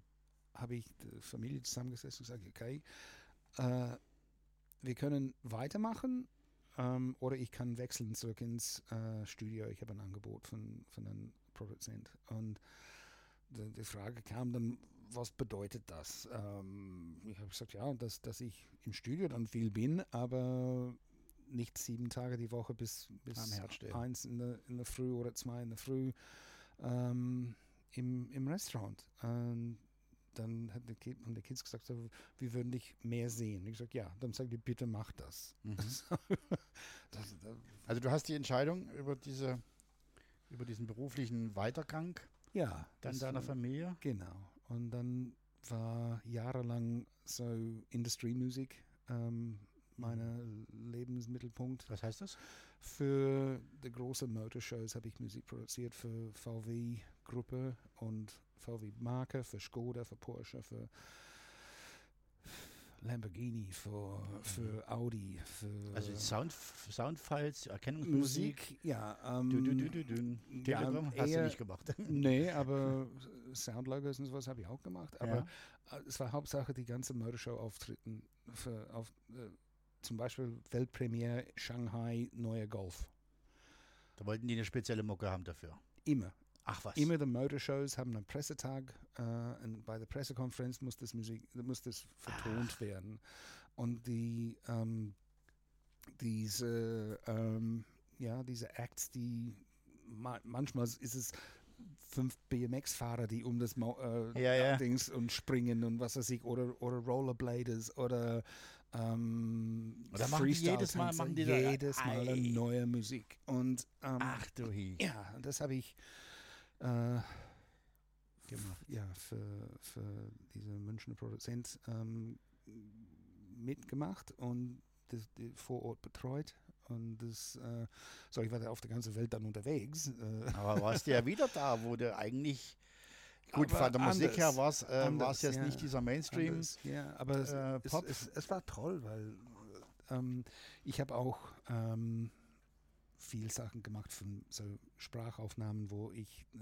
Habe ich die Familie zusammengesetzt und gesagt, okay, äh, wir können weitermachen ähm, oder ich kann wechseln zurück ins äh, Studio. Ich habe ein Angebot von, von einem Produzent. Und die, die Frage kam dann, was bedeutet das? Ähm, ich habe gesagt, ja, dass, dass ich im Studio dann viel bin, aber nicht sieben Tage die Woche bis, bis eins in der, in der Früh oder zwei in der Früh ähm, im, im Restaurant. Und dann hat die Kid, haben die Kids gesagt, so, wir würden dich mehr sehen. Ich gesagt, ja, dann sage ich, bitte mach das. Mhm. das, das Also du hast die Entscheidung über diese über diesen beruflichen Weitergang ja, dann deiner Familie. Genau. Und dann war jahrelang so Industriemusik ähm, meine Lebensmittelpunkt. Was heißt das? Für die großen Motorshows habe ich Musik produziert für VW Gruppe und VW Marke, für Skoda, für Porsche, für Lamborghini, für, für Audi, für Also Sound, Soundfiles, Erkennungsmusik. Musik. Ja, ähm, Du, du, du, du, du. ja, Telegram hast du eher- nicht gemacht. Nee, aber Soundlogos und sowas habe ich auch gemacht. Aber Ja. äh, es war Hauptsache die ganze Motorshow-Auftritten für, auf, äh, zum Beispiel Weltpremiere Shanghai Neuer Golf. Da wollten die eine spezielle Mucke haben dafür. Immer. Ach was. Immer die Motorshows haben einen Pressetag äh, und bei der Pressekonferenz muss das Musik muss das vertont Ach. werden. Und die ähm, diese ähm, ja diese Acts, die ma manchmal ist es fünf BMX-Fahrer, die um das Mau äh, Ja, ja. Dings und springen und was weiß ich, oder, oder Rollerbladers oder ähm, Oder machen jedes Mal- machen die jedes Mal eine Ei. neue Musik. Und ähm, Ach du Hi. ja, das habe ich äh, Gemacht. ja, für, für diese Münchner Produzent ähm, mitgemacht und das, vor Ort betreut. Und das, äh, so ich war da auf der ganzen Welt dann unterwegs. Äh, Aber warst du ja wieder da, wo du eigentlich. Gut, Aber von der Musik her war es äh, anders, jetzt ja. nicht dieser Mainstream. Anders, ja, aber es, äh, es, Pop. es, es war toll, weil ähm, ich habe auch ähm, viel Sachen gemacht von so Sprachaufnahmen, wo ich äh,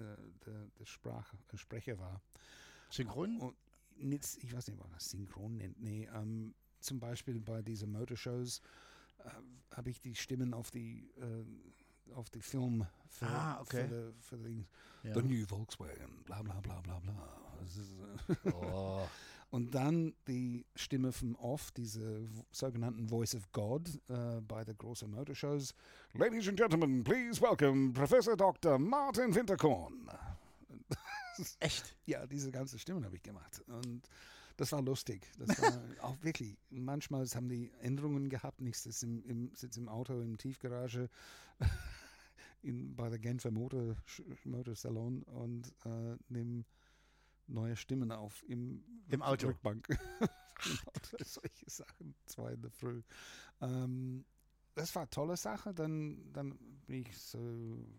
der, der Sprach, äh, Sprecher war. Synchron? Und nicht, ich weiß nicht, was man synchron nennt. Nee, ähm, zum Beispiel bei diesen Motorshows äh, habe ich die Stimmen auf die äh, auf die Film für, Ah, okay. für, für die, Ja. the new Volkswagen, bla bla bla bla bla. Ist, äh, Oh. und dann die Stimme vom Off, diese sogenannten Voice of God äh, bei den großen Motorshows. Ladies and Gentlemen, please welcome Professor Dr. Martin Winterkorn. Echt? Ja, diese ganze Stimmen habe ich gemacht. Und das war lustig. Das war auch wirklich. Manchmal haben die Änderungen gehabt. Ich sitze im, im, sitz im Auto, im Tiefgarage in, bei der Genfer Motor, Motorsalon und äh, nehme neue Stimmen auf im, Im Auto? Rückbank. Auto, solche Sachen, zwei in der Früh. Ähm, das war eine tolle Sache. Dann, dann bin ich so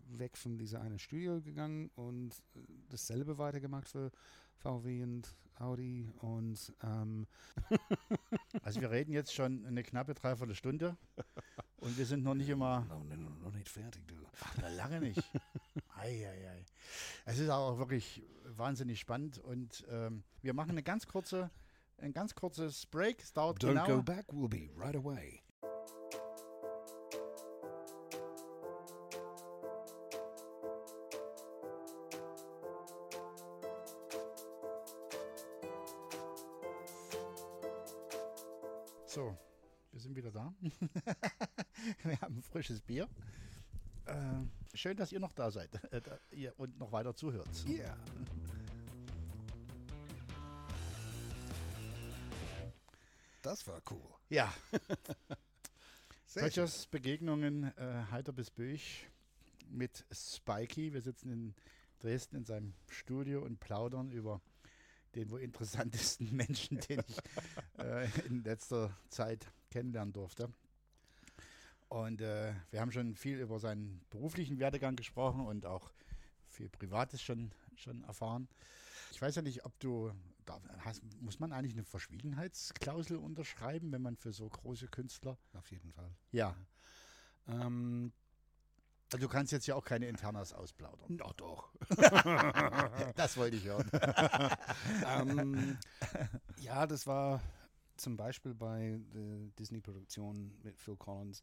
weg von dieser einen Studio gegangen und äh, dasselbe weitergemacht für VW und Audi und ähm, Also wir reden jetzt schon eine knappe Dreiviertelstunde und wir sind noch nicht immer noch, noch, noch nicht fertig, du. Ach, lange nicht. Ei, ei, ei. Es ist auch wirklich wahnsinnig spannend und ähm, wir machen eine ganz kurze, ein ganz kurzes Break. Es dauert Don't genau. go back, we'll be right away. So, wir sind wieder da. wir haben frisches Bier. Äh, schön, dass ihr noch da seid äh, da, und noch weiter zuhört. Yeah. Das war cool. Ja. Deutschers Begegnungen äh, heiter bis Böch mit Spikey. Wir sitzen in Dresden in seinem Studio und plaudern über den wohl interessantesten Menschen, den ich äh, in letzter Zeit kennenlernen durfte. Und äh, wir haben schon viel über seinen beruflichen Werdegang gesprochen und auch viel Privates schon, schon erfahren. Ich weiß ja nicht, ob du, da hast, muss man eigentlich eine Verschwiegenheitsklausel unterschreiben, wenn man für so große Künstler Auf jeden Fall. ja, Ähm, also du kannst jetzt ja auch keine Internas ausplaudern. na doch. Das wollte ich hören. ähm, ja, das war zum Beispiel bei der Disney-Produktion mit Phil Collins.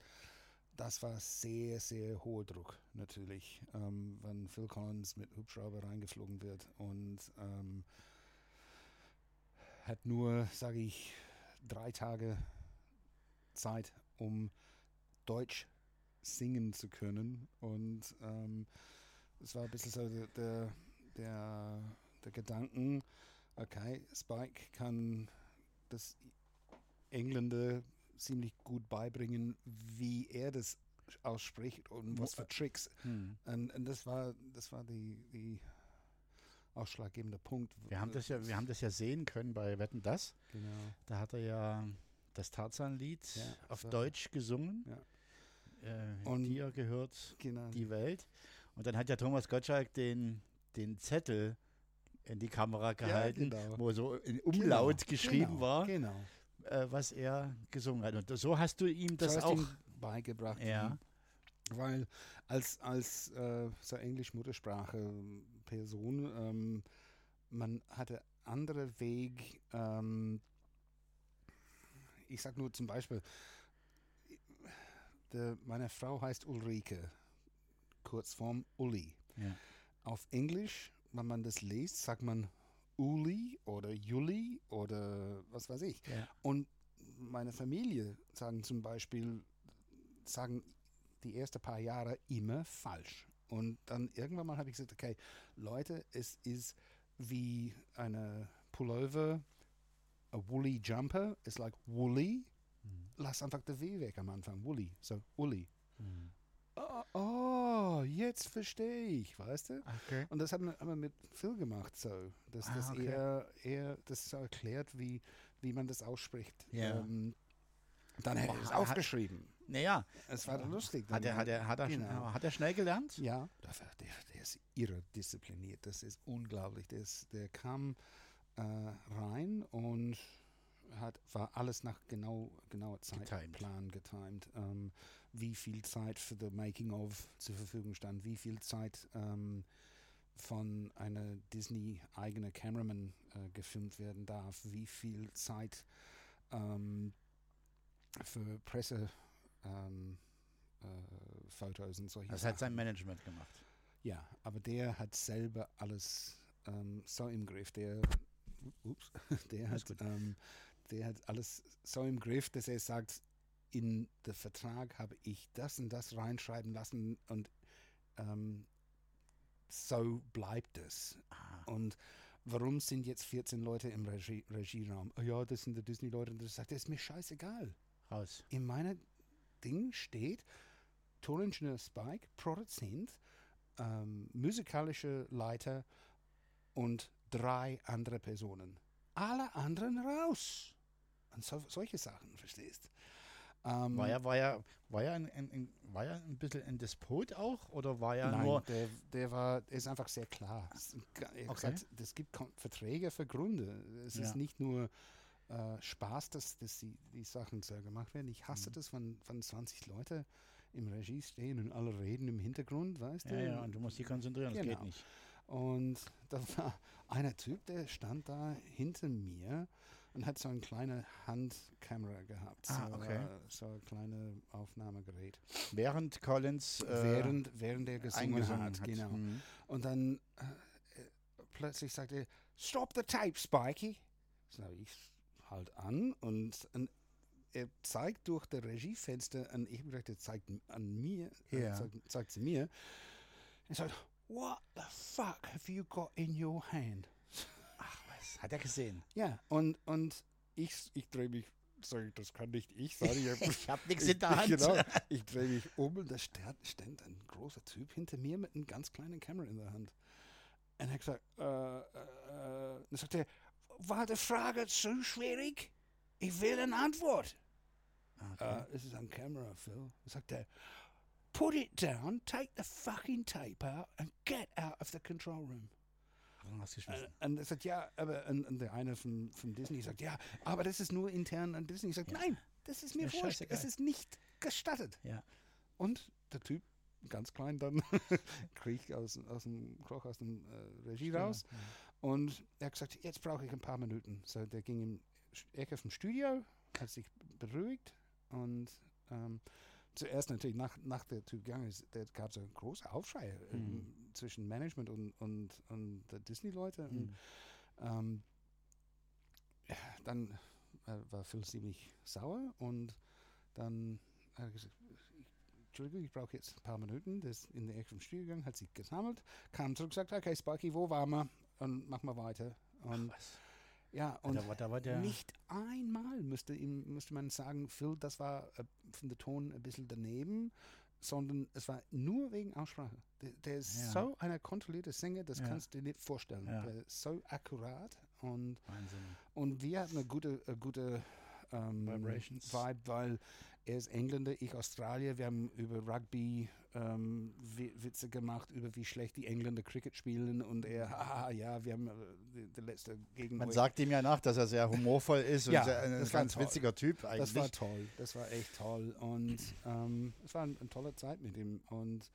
Das war sehr, sehr hoher Druck natürlich, ähm, wenn Phil Collins mit Hubschrauber reingeflogen wird und ähm, hat nur, sage ich, drei Tage Zeit, um Deutsch singen zu können. Und ähm, es war ein bisschen so der, der, der, Gedanken, okay, Spike kann das Engländer ziemlich gut beibringen, wie er das ausspricht und was für Tricks. Hm. Und, und das war, das war die, die ausschlaggebende Punkt. Wir haben das ja, wir haben das ja sehen können bei Wetten das. Genau. Da hat er ja das Tarzan-Lied Ja, auf so. Deutsch gesungen. Äh, Und- dir gehört genau. die Welt. Und dann hat ja Thomas Gottschalk den, den Zettel in die Kamera gehalten, genau. wo so in Umlaut Genau, geschrieben genau, war, Genau. Äh, was er gesungen hat. Und so hast du ihm das so auch. beigebracht. Ja. Weil als, als äh, so Englisch-Muttersprache Person, ähm, man hatte andere Weg, ähm, ich sag nur zum Beispiel, der, meine Frau heißt Ulrike, Kurzform Uli. Ja. Auf Englisch, wenn man das liest, sagt man Uli oder Juli oder was weiß ich. Ja. Und meine Familie sagen zum Beispiel, sagen die ersten paar Jahre immer falsch. Und dann irgendwann mal habe ich gesagt, okay, Leute, es ist wie eine Pullover, a woolly jumper, ist like woolly. Mhm. Lass einfach der W weg am Anfang, woolly, so Uli. Mhm. Oh, jetzt verstehe ich, weißt du? Okay. Und das haben wir, haben wir mit Phil gemacht, so. Dass Ah, das okay. eher, eher das so erklärt, wie, wie man das ausspricht. Ja. Ähm, dann hat er es aufgeschrieben. Naja, Es war lustig. hat er, hat, er, hat, er, Genau. hat er schnell gelernt? Ja, der, der, der ist irre diszipliniert. Das ist unglaublich. Der, ist, der kam äh, rein und hat, war alles nach genau, genauer Getimed. Zeitplan getimed. Ähm, wie viel Zeit für the Making of zur Verfügung stand, wie viel Zeit ähm, von einer Disney eigene Cameraman äh, gefilmt werden darf, wie viel Zeit ähm, für Presse ähm, äh, Fotos und solche Das hat Sachen. sein Management gemacht. Ja, aber der hat selber alles ähm, so im Griff. Der, ups, der hat, ähm, der hat alles so im Griff, dass er sagt, in den Vertrag habe ich das und das reinschreiben lassen und ähm, so bleibt es. Ah, Und warum sind jetzt 14 Leute im Regie Regieraum? Oh ja, das sind die Disney-Leute. Und das sagt, das ist mir scheißegal raus. in meiner Ding steht Toningenieur Spike, Produzent, ähm, musikalischer Leiter und drei andere Personen. Alle anderen raus. Und so, solche Sachen, verstehst? Ähm, War er, war er, war er, ein, ein, ein, war er ein bisschen ein Despot auch? Oder war Nein, nur. der, der war, der ist einfach sehr klar. Es, Okay. gesagt, gibt Verträge für Gründe. Es Ja. ist nicht nur äh, Spaß, dass, dass die, die Sachen so gemacht werden. Ich hasse Mhm. das, wenn, wenn 20 Leute im Regie stehen und alle reden im Hintergrund, weißt Ja, du? ja, und du musst dich konzentrieren, das geht Genau. nicht. Und da war einer Typ, der stand da hinter mir und hat so eine kleine Handkamera gehabt. Ah, so, okay. äh, so ein kleines Aufnahmegerät. Während Collins äh, während, während er gesungen hat, hat. genau. Mhm. Und dann äh, plötzlich sagt er, Stop the tape, Spikey. So ich halt an und, und er zeigt durch das Regiefenster und ich habe gedacht, er zeigt an mir, Ja. zeigt, zeigt zu mir. Er sagt, What the fuck have you got in your hand? Ach was, hat er gesehen. Ja, und, und ich, ich drehe mich, sorry, das kann nicht ich sein. Ich, Ich hab nichts in der Hand. Genau, ich drehe mich um und da stand, stand ein großer Typ hinter mir mit einem ganz kleinen Kamera in der Hand. Und er hat gesagt, äh, äh, äh, dann sagt er, war die Frage zu schwierig? Ich will eine Antwort. Okay. Äh, es ist ein Kamera, Phil. Sagt er, put it down, take the fucking tape out and get out of the control room. Äh, Und er sagt, ja, aber und, und der eine von, von Disney sagt, ja, aber das ist nur intern an Disney. Ich sage, Ja. nein, das ist mir mir wurscht. Es ist nicht gestattet. Ja. Und der Typ, ganz klein dann, kriecht aus, aus dem Kroch, aus dem äh, Regie raus. Und er hat gesagt, jetzt brauche ich ein paar Minuten. So, der ging in Ecke vom Studio, hat sich beruhigt und ähm, zuerst natürlich nach, nach der Typ gegangen ist, da gab es einen großen Aufschrei Mhm. zwischen Management und, und, und Disney-Leute. Mhm. ähm, ja, dann äh, war Phil ziemlich sauer und dann hat er gesagt, Entschuldigung, ich brauche jetzt ein paar Minuten. Der ist in der Ecke vom Studio gegangen, hat sich gesammelt, kam zurück, gesagt, okay, Sparky, wo waren wir? Und mach mal weiter. Und Ach, was. Ja, und da, war, da war der. nicht einmal müsste, ihm, müsste man sagen, Phil, das war äh, von der Ton ein bisschen daneben, sondern es war nur wegen Aussprache. Der, der ist Ja. so ein kontrollierter Sänger, das Ja. kannst du dir nicht vorstellen. Ja. Der ist so akkurat und, Wahnsinn. und wir hatten eine gute, eine gute ähm, Vibrations. Vibe, weil er ist Engländer, ich Australier. Wir haben über Rugby ähm, Wi- Witze gemacht, über wie schlecht die Engländer Cricket spielen und er, haha, ja, wir haben äh, die, die letzte gegen Man sagt ihm ja nach, dass er sehr humorvoll ist Ja, und sehr, ein das war ganz toll. witziger Typ eigentlich. Das war toll, das war echt toll und ähm, es war ein- eine tolle Zeit mit ihm und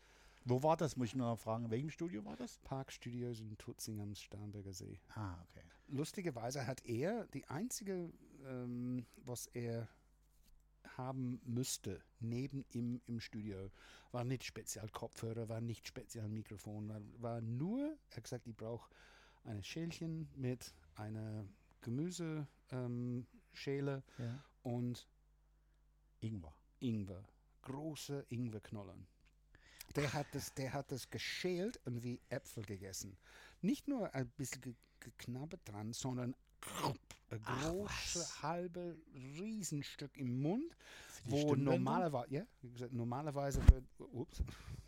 Wo war das? Muss ich nur noch fragen. In welchem Studio war das? Parkstudios in Tutzing am Starnberger See. Ah, okay. Lustigerweise hat er die einzige, ähm, was er haben müsste, neben ihm im Studio, war nicht speziell Kopfhörer, war nicht speziell Mikrofon, war, war nur, er hat gesagt, ich brauche ein Schälchen mit einer Gemüseschäle ähm, Ja. und Ingwer. Ingwer. Große Ingwerknollen. Der hat, das, der hat das geschält und wie Äpfel gegessen. Nicht nur ein bisschen ge geknabbert dran, sondern ein großes, halbe Riesenstück im Mund, wo normalerweise, ja, wie gesagt, normalerweise wird, ups,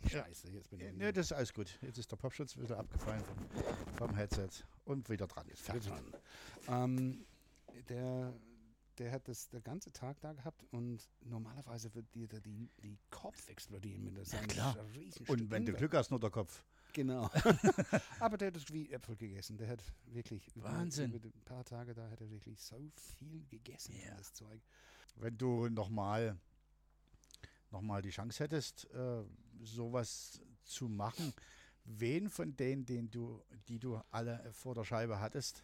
scheiße, jetzt bin ich Ja, das ist alles gut. Jetzt ist der Popschutz wieder abgefallen vom, vom Headset und wieder dran. Jetzt fertig. dran. Ähm, der, der hat das den ganzen Tag da gehabt und normalerweise wird dir da die, die Kopf explodieren mit so einem klar. riesen Und wenn du. Glück hast, nur der Kopf. Genau. Aber der hat es wie Äpfel gegessen. Der hat wirklich über, Wahnsinn. über ein paar Tage da hat er wirklich so viel gegessen Ja. das Zeug. Wenn du nochmal noch mal die Chance hättest, äh, sowas zu machen, wen von denen, den du, die du alle vor der Scheibe hattest,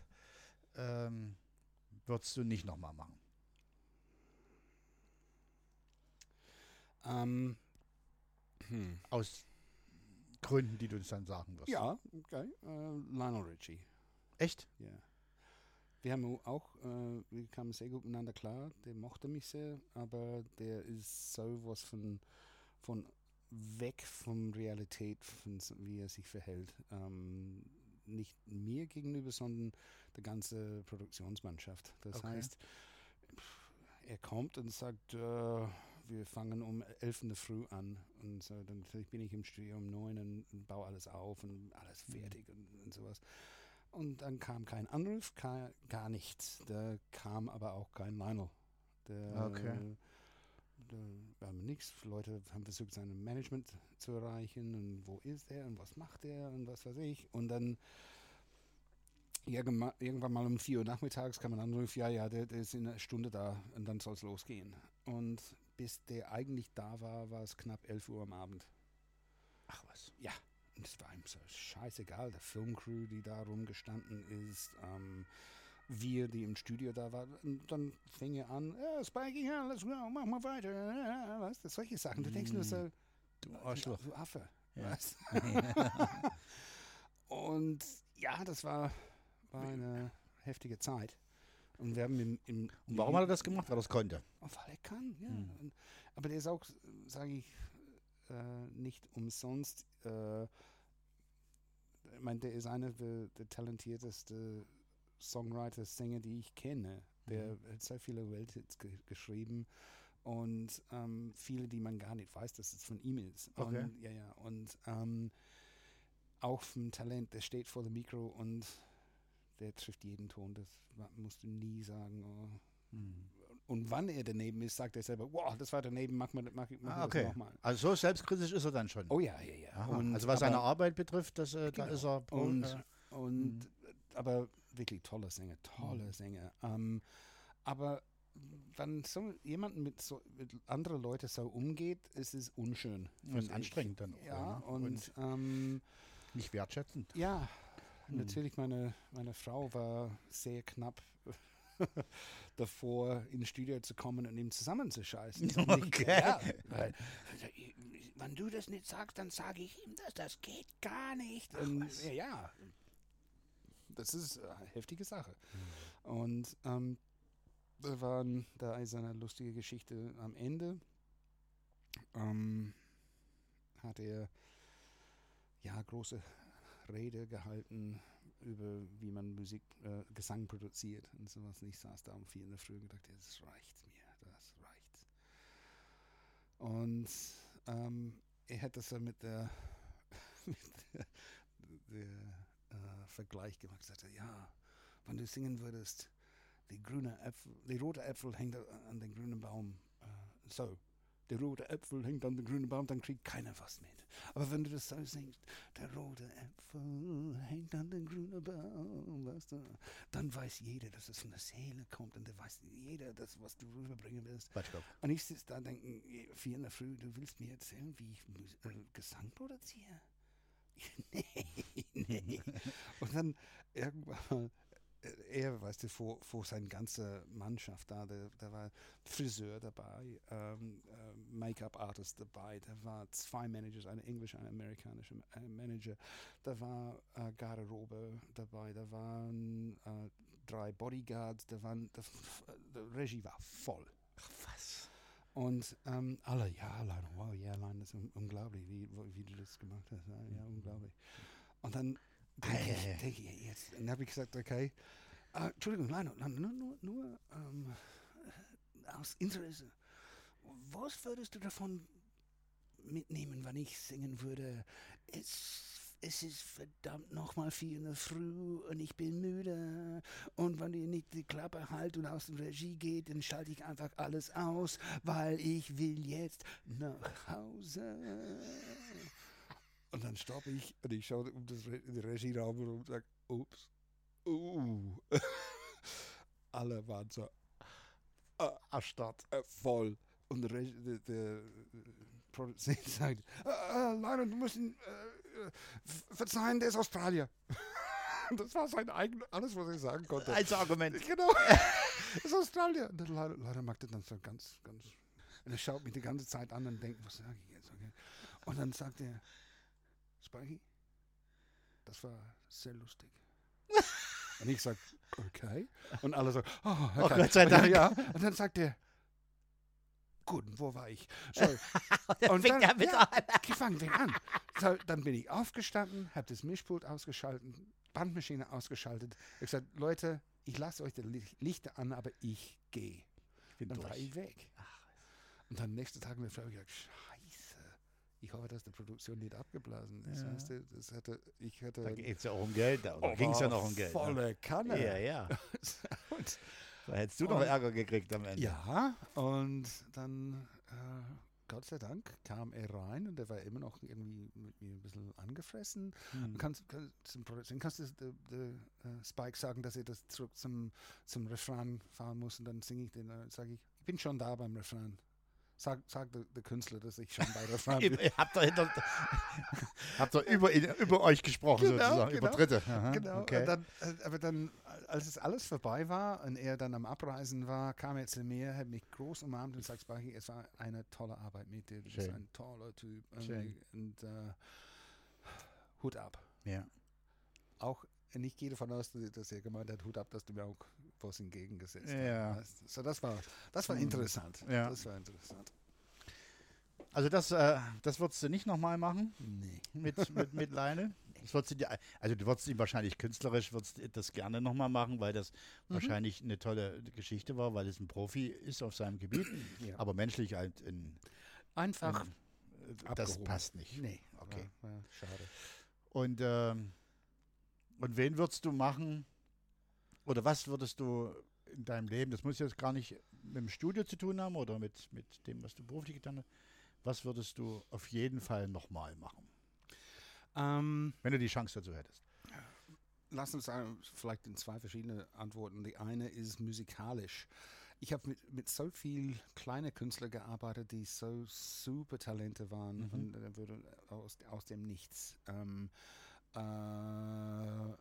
ähm, würdest du nicht nochmal machen? Ähm, hm. Aus Gründen, die du uns dann sagen wirst. Ja, okay. Äh, Lionel Richie. Echt? Ja. Wir haben auch, äh, wir kamen sehr gut miteinander klar. Der mochte mich sehr, aber der ist so was von, von weg von Realität, von wie er sich verhält. Ähm, nicht mir gegenüber, sondern der ganze Produktionsmannschaft. Das Okay. heißt, er kommt und sagt, äh, wir fangen um 11 in der Früh an. Und so, dann bin ich im Studio um 9 und, und baue alles auf und alles Mhm. fertig und, und sowas. Und dann kam kein Anruf, ka- gar nichts. Da kam aber auch kein Lionel. Der, Okay. Da war nichts. Leute haben versucht, sein Management zu erreichen und wo ist er und was macht er und was weiß ich. Und dann irgendwann irgendwann mal um 4 Uhr nachmittags kam ein Anruf, ja, ja, der, der ist in einer Stunde da und dann soll es losgehen. Und bis der eigentlich da war, war es knapp 11 Uhr am Abend. Ach was. Ja, und es war ihm so scheißegal. Der Filmcrew, die da rumgestanden ist, ähm, wir, die im Studio da waren. Und dann fing er an, ja, Spikey, ja, let's go, mach mal weiter. Ja, was, das, solche Sachen. Du denkst nur so, Du Arschloch. du Affe. Ja. Was? und ja, das war, war eine heftige Zeit. Und wir haben im, im Und warum hat er das gemacht? Weil er es konnte. Weil er kann, ja. Hm. Und, aber der ist auch, sage ich, äh, nicht umsonst. Äh, ich meine, der ist einer der, der talentiertesten Songwriter, Sänger, die ich kenne. Der Mhm. hat so viele Welthits ge geschrieben und ähm, viele, die man gar nicht weiß, dass es von ihm ist. Okay. Und, ja, ja. Und ähm, auch vom Talent, der steht vor dem Mikro und der trifft jeden Ton. Das musst du nie sagen. Oh, Hm. und wann er daneben ist, sagt er selber, wow, das war daneben, mach mal, mach, mach Ah, das okay. nochmal. Also so selbstkritisch ist er dann schon. Oh ja, ja, ja. Und, also was seine aber, Arbeit betrifft, das, äh, da Genau. ist er Und- äh, und Mhm. aber wirklich toller Sänger, toller Mhm. Sänger. Ähm, aber wenn so jemand mit so mit anderen Leuten so umgeht, ist es unschön. und anstrengend dann auch. Ja, ne? und, ähm, nicht wertschätzend. ja, Mhm. natürlich meine, meine Frau war sehr knapp davor, ins Studio zu kommen und ihm zusammenzuscheißen. Und ich- Okay. Ja, weil, wenn du das nicht sagst, dann sage ich ihm das. Das geht gar nicht. Ach, und, was. ja, ja, das ist eine heftige Sache. Mhm. Und ähm, da war ein- da ist eine lustige Geschichte am Ende. Ähm, hat er ja große Rede gehalten über wie man Musik, äh, Gesang produziert und sowas. Und ich saß da um vier in der Früh und dachte, das reicht mir, das reicht. Und ähm, er hat das dann mit der, mit der, der äh, Vergleich gemacht. Sagte, ja, wenn du singen würdest, die grüne Äpfel, die rote Äpfel hängt an den grünen Baum. Äh, so, der rote Äpfel hängt an den grünen Baum, dann kriegt keiner was mit. Aber wenn du das so singst, der rote Äpfel hängt an den grünen Baum, weißt du, dann weiß jeder, dass es von der Seele kommt und dann weiß jeder, das, was du rüberbringen willst. Und ich sitze da und denke, vier in der Früh, du willst mir erzählen, wie ich äh, Gesang produziere? nee, nee. und dann irgendwann mal, er, weißt du, vor, vor seine ganze Mannschaft da, da, da war Friseur dabei, ähm, äh, Make-up-Artist dabei, da war zwei Managers, ein Englisch, ein amerikanischer äh, Manager, da war äh, Garderobe dabei, da waren äh, drei Bodyguards, da waren, da, die Regie war voll. Ach, was? Und ähm, alle, ja, Leine, wow, ja, Leine, das ist un unglaublich, wie, wie du das gemacht hast. Ja, ja unglaublich. Und dann denke ich, denk ich, jetzt, dann habe ich gesagt, okay, äh, Entschuldigung, Leine, nur, nur, nur ähm, aus Interesse, was würdest du davon mitnehmen, wenn ich singen würde? Es es ist verdammt nochmal vier in der Früh und ich bin müde. Und wenn ihr nicht die Klappe halt und aus der Regie geht, dann schalte ich einfach alles aus, weil ich will jetzt nach Hause. Und dann stoppe ich und ich schaue um das Re den Regieraum rum und sage, ups, uh. Alle waren so äh, erstarrt, äh, voll. Und der, der, der Produzent sagt, äh, äh, Leute, du musst ihn, äh, verzeihen, der ist Australier. das war sein eigen, alles, was ich sagen konnte. Als Argument. Genau. das ist Australier. Und leider, leider mag das dann so ganz, ganz. Und er schaut mich die ganze Zeit an und denkt, was sage ich jetzt? Okay. Und dann sagt er, Spikey, das war sehr lustig. und ich sage, okay. Und alle so, oh, okay. Oh, Gott sei Dank. Ja, und dann sagt er, gut, wo war ich? So, und fängt dann, damit ja, an. Fangen wir an. So, dann bin ich aufgestanden, habe das Mischpult ausgeschaltet, Bandmaschine ausgeschaltet. Ich gesagt, Leute, ich lasse euch die Licht- Lichter an, aber ich gehe. Dann war durch. ich weg. Und dann nächsten Tag mit der Frau gesagt. Ich hoffe, dass die Produktion nicht abgeblasen ist. Ja. Weißt du, das hatte, ich hatte Da geht es ja auch um Geld. Da ging es ja noch um Geld. ne? Volle Kanne. Ja, ja. Und, Da hättest du noch Und- Ärger gekriegt am Ende. ja, und dann, äh, Gott sei Dank, kam er rein und er war immer noch irgendwie mit mir ein bisschen angefressen. Hm. Kannst, kannst, zum Produzenten kannst du der, der, äh, Spike sagen, dass er das zurück zum, zum Refrain fahren muss und dann singe ich den, äh, sage ich, ich bin schon da beim Refrain. Sag, sag der, der Künstler, dass ich schon bei Refrain bin. Ihr, ihr habt doch, hinter, habt doch über, über euch gesprochen, Genau, sozusagen, über genau. Dritte. Aha, Genau, Okay. dann, äh, aber dann, als es alles vorbei war und er dann am Abreisen war, kam er zu mir, hat mich groß umarmt und sagt, Spaki, es war eine tolle Arbeit mit dir, du bist Schön. ein toller Typ. Schön. Und, äh, Hut ab. ja. Auch, gehe davon aus, dass dass er gemeint hat, Hut ab, dass du mir auch was entgegengesetzt Ja. So, das war, das war Mhm. interessant. Ja. Das war interessant. Also das, äh, das würdest du nicht nochmal machen Nee. mit, mit, mit Leine? Das würdest du dir, also du würdest ihn wahrscheinlich künstlerisch würdest du das gerne nochmal machen, weil das Mhm. wahrscheinlich eine tolle Geschichte war, weil es ein Profi ist auf seinem Gebiet, Ja. aber menschlich halt in, Einfach. in das abgehoben. passt nicht. Nee. Okay. War, war schade. Und, ähm, und wen würdest du machen oder was würdest du in deinem Leben, das muss jetzt gar nicht mit dem Studio zu tun haben oder mit, mit dem, was du beruflich getan hast, was würdest du auf jeden Fall nochmal machen, Ähm, wenn du die Chance dazu hättest? Lass uns vielleicht in zwei verschiedene Antworten. Die eine ist musikalisch. Ich habe mit, mit so viel kleine Künstler gearbeitet, die so super Talente waren Mhm. und äh, würde aus, aus dem Nichts. Ähm, äh,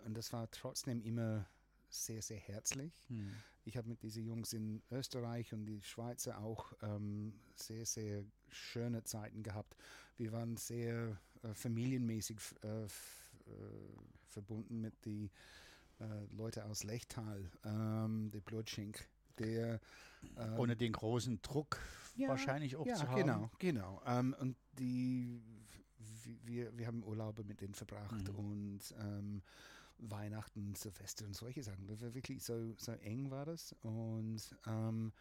und das war trotzdem immer sehr, sehr herzlich. Ich habe mit diesen Jungs in Österreich und die Schweizer auch ähm, sehr, sehr schöne Zeiten gehabt. Wir waren sehr äh, familienmäßig äh, äh, verbunden mit den äh, Leuten aus Lechtal, ähm, der Blutschink, der ähm, Ohne den großen Druck ja, wahrscheinlich auch ja, zu haben. genau, genau. Ähm, und die, wir, wir haben Urlaube mit denen verbracht Mhm. und ähm, Weihnachten, Silvester und solche Sachen. Das war wirklich so, so eng war das. Und ähm,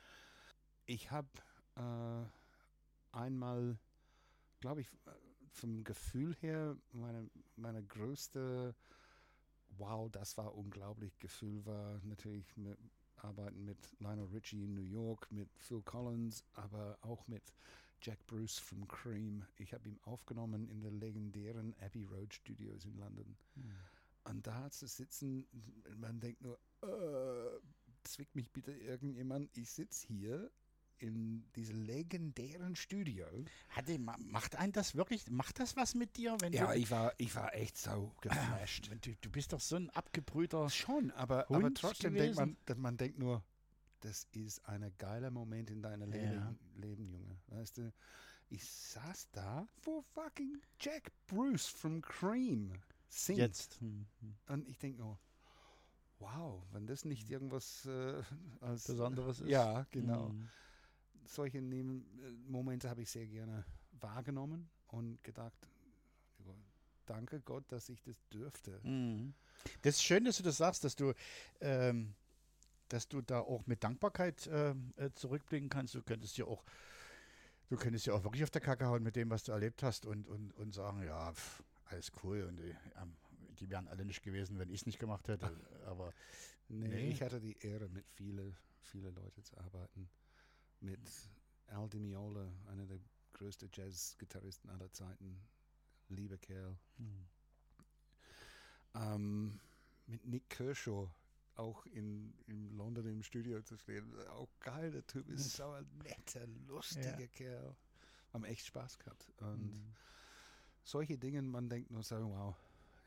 ich habe äh, einmal, glaube ich, vom Gefühl her, meine, meine größte Wow, das war unglaublich. Gefühl war natürlich mit Arbeiten mit Lionel Richie in New York, mit Phil Collins, aber auch mit Jack Bruce von Cream. Ich habe ihn aufgenommen in der legendären Abbey Road Studios in London. Hm. Und da zu sitzen, man denkt nur, äh, zwickt mich bitte irgendjemand. Ich sitze hier in diesem legendären Studio. Hatte, ma- macht einen das wirklich, macht das was mit dir? Wenn Ja, du, ich war, ich war echt so geflasht. wenn du, du bist doch so ein abgebrühter. Schon, aber, aber Hund trotzdem denkt gewesen? man, dass man denkt nur, das ist ein geiler Moment in deinem Leben, Ja. Leben, Junge. Weißt du, ich saß da, wo fucking Jack Bruce from Cream singt. Jetzt. Hm, hm. Und ich denke nur, wow, wenn das nicht irgendwas äh, Besonderes ist. Ja, genau. Hm. Solche äh, Momente habe ich sehr gerne wahrgenommen und gedacht, danke Gott, dass ich das dürfte. Mhm. Das ist schön, dass du das sagst, dass du, ähm, dass du da auch mit Dankbarkeit ähm, äh, zurückblicken kannst. Du könntest ja auch, du könntest ja auch wirklich auf der Kacke hauen mit dem, was du erlebt hast und, und, und sagen, ja, pff, alles cool und die, ähm, die wären alle nicht gewesen, wenn ich es nicht gemacht hätte. Aber Nee, Nee. ich hatte die Ehre, mit viele, viele Leute zu arbeiten. Mit Al Di Meola, einer der größten Jazz-Gitarristen aller Zeiten. Lieber Kerl. hm. Ähm, mit Nick Kershaw auch in, in London im Studio zu stehen. Auch geil, der Typ ist so ein netter, lustiger Ja. Kerl. Haben echt Spaß gehabt. Und Mhm. Solche Dinge, man denkt nur so, wow,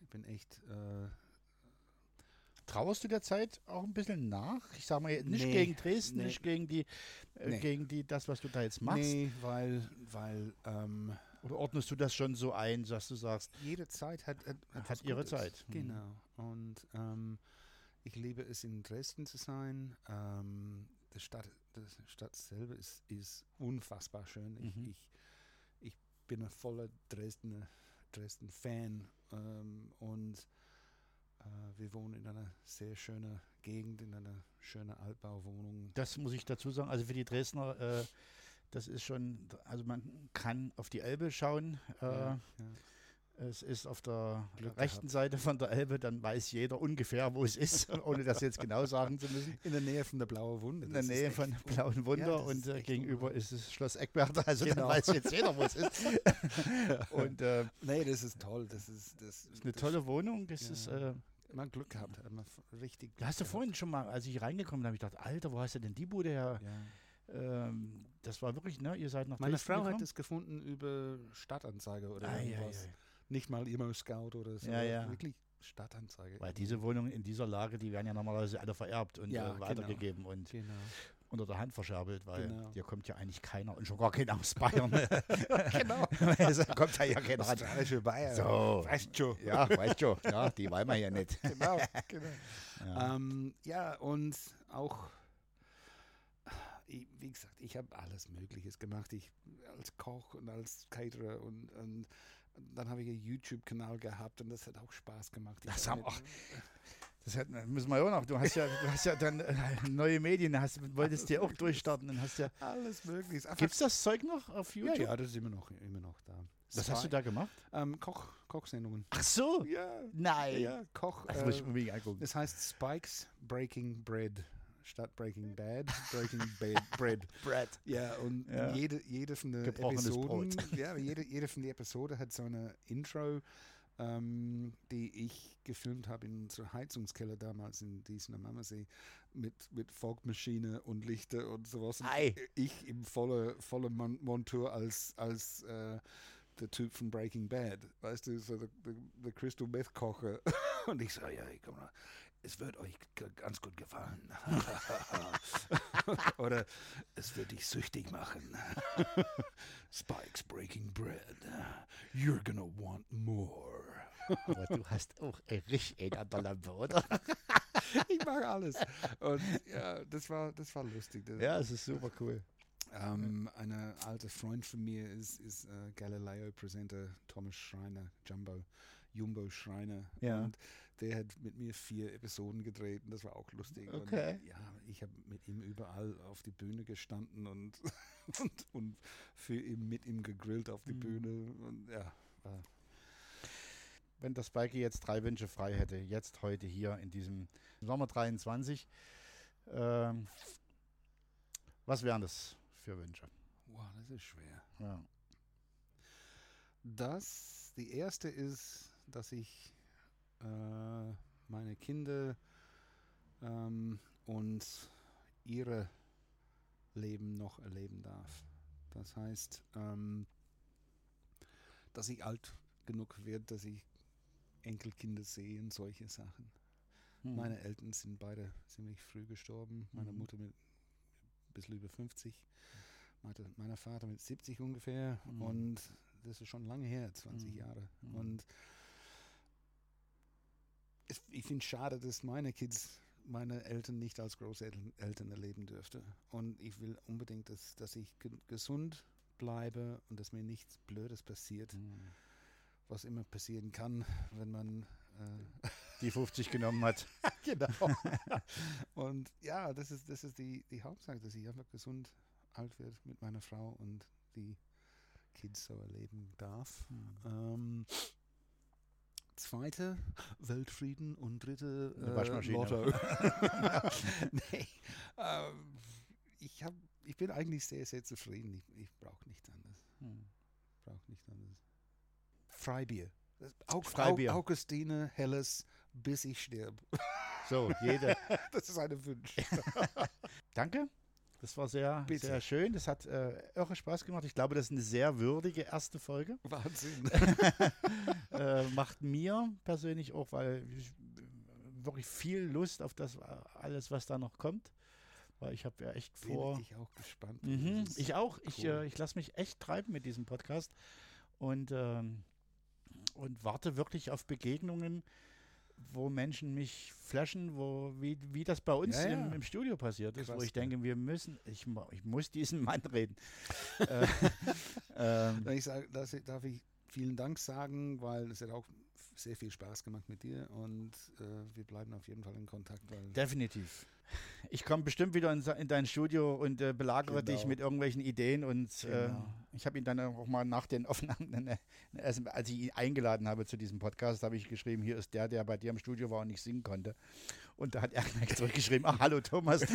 ich bin echt äh, Trauerst du der Zeit auch ein bisschen nach? Ich sage mal, nicht Nee, gegen Dresden, nee. nicht gegen die, äh, Nee. gegen die, das, was du da jetzt machst. Nee, weil, weil ähm, Oder ordnest du das schon so ein, dass du sagst, jede Zeit hat, hat, Hat was ihre Gutes. Zeit. Mhm. Genau. Und ähm, ich liebe es, in Dresden zu sein. Ähm, die, Stadt, die Stadt selber ist, ist unfassbar schön. Ich, Mhm. ich, ich bin ein voller Dresdner, Dresden-Fan. Ähm, und äh, wir wohnen in einer sehr schönen Gegend, in einer schönen Altbauwohnung. Das muss ich dazu sagen. Also für die Dresdner, äh, das ist schon, also man kann auf die Elbe schauen. Äh, Ja, ja. Es ist auf der Glück rechten gehabt. Seite von der Elbe, dann weiß jeder ungefähr, wo es ist, ohne das jetzt genau sagen zu müssen. In der Nähe von der Blauen Wunde. In der Nähe von un- Blauen Wunder Ja, und ist äh, gegenüber ist es Schloss Eckberter, also dann Genau. weiß jetzt jeder, wo es ist. und äh, Nee, das ist toll. Das ist, das ist eine das- tolle Wohnung. Das Ja. ist, äh, Mal Glück gehabt. Hat f- richtig Glück hast du gehabt. vorhin schon mal, als ich reingekommen bin, habe ich gedacht, Alter, wo hast du denn die Bude her? Ja. Ähm, das war wirklich, ne? Ihr seid nach Meine Dresden Frau hat gekommen? es gefunden über Stadtanzeige oder Ah, ja, irgendwas. ja. Nicht mal Emo Scout oder so. Ja, ja. Wirklich Stadtanzeige. Weil diese Wohnungen in dieser Lage, die werden ja normalerweise alle vererbt und Ja, äh, genau. weitergegeben und Genau. unter der Hand verscherbelt, weil Genau. hier kommt ja eigentlich keiner und schon gar keiner aus Bayern. genau. es kommt ja hier keiner. Australische Bayern. So. Weißt schon. Ja, weißt schon, ja, die wollen wir ja nicht. genau, genau. Ja. Ähm, ja, und auch, wie gesagt, ich habe alles Mögliches gemacht. Ich als Koch und als Caterer und, und dann habe ich einen YouTube-Kanal gehabt und das hat auch Spaß gemacht. Das hab haben auch- Das hat, müssen wir ja auch noch. Du hast ja, du hast ja dann äh, neue Medien, hast, wolltest dir auch durchstarten. Dann hast ja. alles Mögliche. Einfach- Gibt es das Zeug noch auf ja, YouTube? ja, das ist immer noch, immer noch da. Was hast du Zwei- da gemacht? Ähm, Koch, Kochsendungen. Ach so. Ja, Nein. ja, Koch. Das muss ich Äh, unbedingt angucken. das heißt Spikes Breaking Bread statt Breaking Bad. Breaking Bad Bread. Brad. Ja, und Ja. Jede, jede von den Episoden, ja, jede, jede von den Episoden hat so eine Intro, ähm, die ich gefilmt habe in unserem Heizungskeller damals in Diesen am Ammersee mit, mit Fogmaschine und Lichter und sowas. Und Ei. Ich im volle, volle Mon Montur als, als äh, der Typ von Breaking Bad, weißt du, so der, der, der Crystal Meth Kocher. Und ich so, ja, komm mal, es wird euch ganz gut gefallen. Oder es wird dich süchtig machen. Spikes Breaking Bread. You're gonna want more. Aber du hast auch ein richtig einen an der Lampe, oder? Ich mag alles. Und ja, das war, das war lustig. Das, Ja, es ist super cool. Ähm, ein alter Freund von mir ist, ist äh, Galileo-Präsenter Thomas Schreiner, Jumbo, Jumbo Schreiner. Ja. Und der hat mit mir vier Episoden gedreht und das war auch lustig. Okay. Und, ja, ich habe mit ihm überall auf die Bühne gestanden und, und, und für ihn mit ihm gegrillt auf die Mhm. Bühne. Und ja, war, Wenn das Spikey jetzt drei Wünsche frei hätte, jetzt heute hier in diesem Sommer 23, ähm, was wären das für Wünsche? wow, das ist schwer. Ja. Das, die erste ist, dass ich äh, meine Kinder ähm, und ihre Leben noch erleben darf. Das heißt, ähm, dass ich alt genug werde, dass ich Enkelkinder sehe und solche Sachen. Hm. Meine Eltern sind beide ziemlich früh gestorben. Meine Mhm. Mutter mit ein bisschen über 50, meine, mein Vater mit 70 ungefähr. Mhm. Und das ist schon lange her, 20 Mhm. Jahre. Mhm. Und ich finde es schade, dass meine Kids meine Eltern nicht als Großeltern Eltern erleben dürfte. Und ich will unbedingt, dass, dass ich ge gesund bleibe und dass mir nichts Blödes passiert, Hm. was immer passieren kann, wenn man äh, Die 50 genommen hat. genau. und ja, das ist, das ist die, die Hauptsache, dass ich einfach gesund alt werde mit meiner Frau und die Kids so erleben darf. Hm. Ähm, zweite, Weltfrieden und dritte, Eine Waschmaschine. Lotto. nee, ähm, ich, hab, ich bin eigentlich sehr, sehr zufrieden. Ich, ich brauche nichts anderes. Hm. Brauche nichts anderes. Freibier. Au Freibier. Au Augustine Helles, bis ich sterbe. So, jede. Das ist eine Wunsch. Danke. Das war sehr, Bitte. sehr schön. Das hat äh, irre Spaß gemacht. Ich glaube, das ist eine sehr würdige erste Folge. Wahnsinn. äh, macht mir persönlich auch, weil ich wirklich viel Lust auf das alles, was da noch kommt. Weil ich habe ja echt vor. Bin ich auch gespannt. Mhm, ich auch. Ich, cool. äh, ich lasse mich echt treiben mit diesem Podcast und, ähm, und warte wirklich auf Begegnungen, wo Menschen mich flashen, wo, wie, wie das bei uns Ja, ja. Im, im Studio passiert ist, wo Krass, ich ja. denke, wir müssen, ich, ich muss diesen Mann reden. äh, ähm, Ich sag, das, darf ich vielen Dank sagen, weil es hat auch sehr viel Spaß gemacht mit dir und äh, wir bleiben auf jeden Fall in Kontakt. Definitiv. Ich komme bestimmt wieder in, in dein Studio und äh, belagere dich Genau. mit irgendwelchen Ideen und äh, Genau. ich habe ihn dann auch mal nach den Aufnahmen, eine, eine SMS als ich ihn eingeladen habe zu diesem Podcast, habe ich geschrieben, hier ist der, der bei dir im Studio war und nicht singen konnte. Und da hat er gleich zurückgeschrieben, ach hallo Thomas.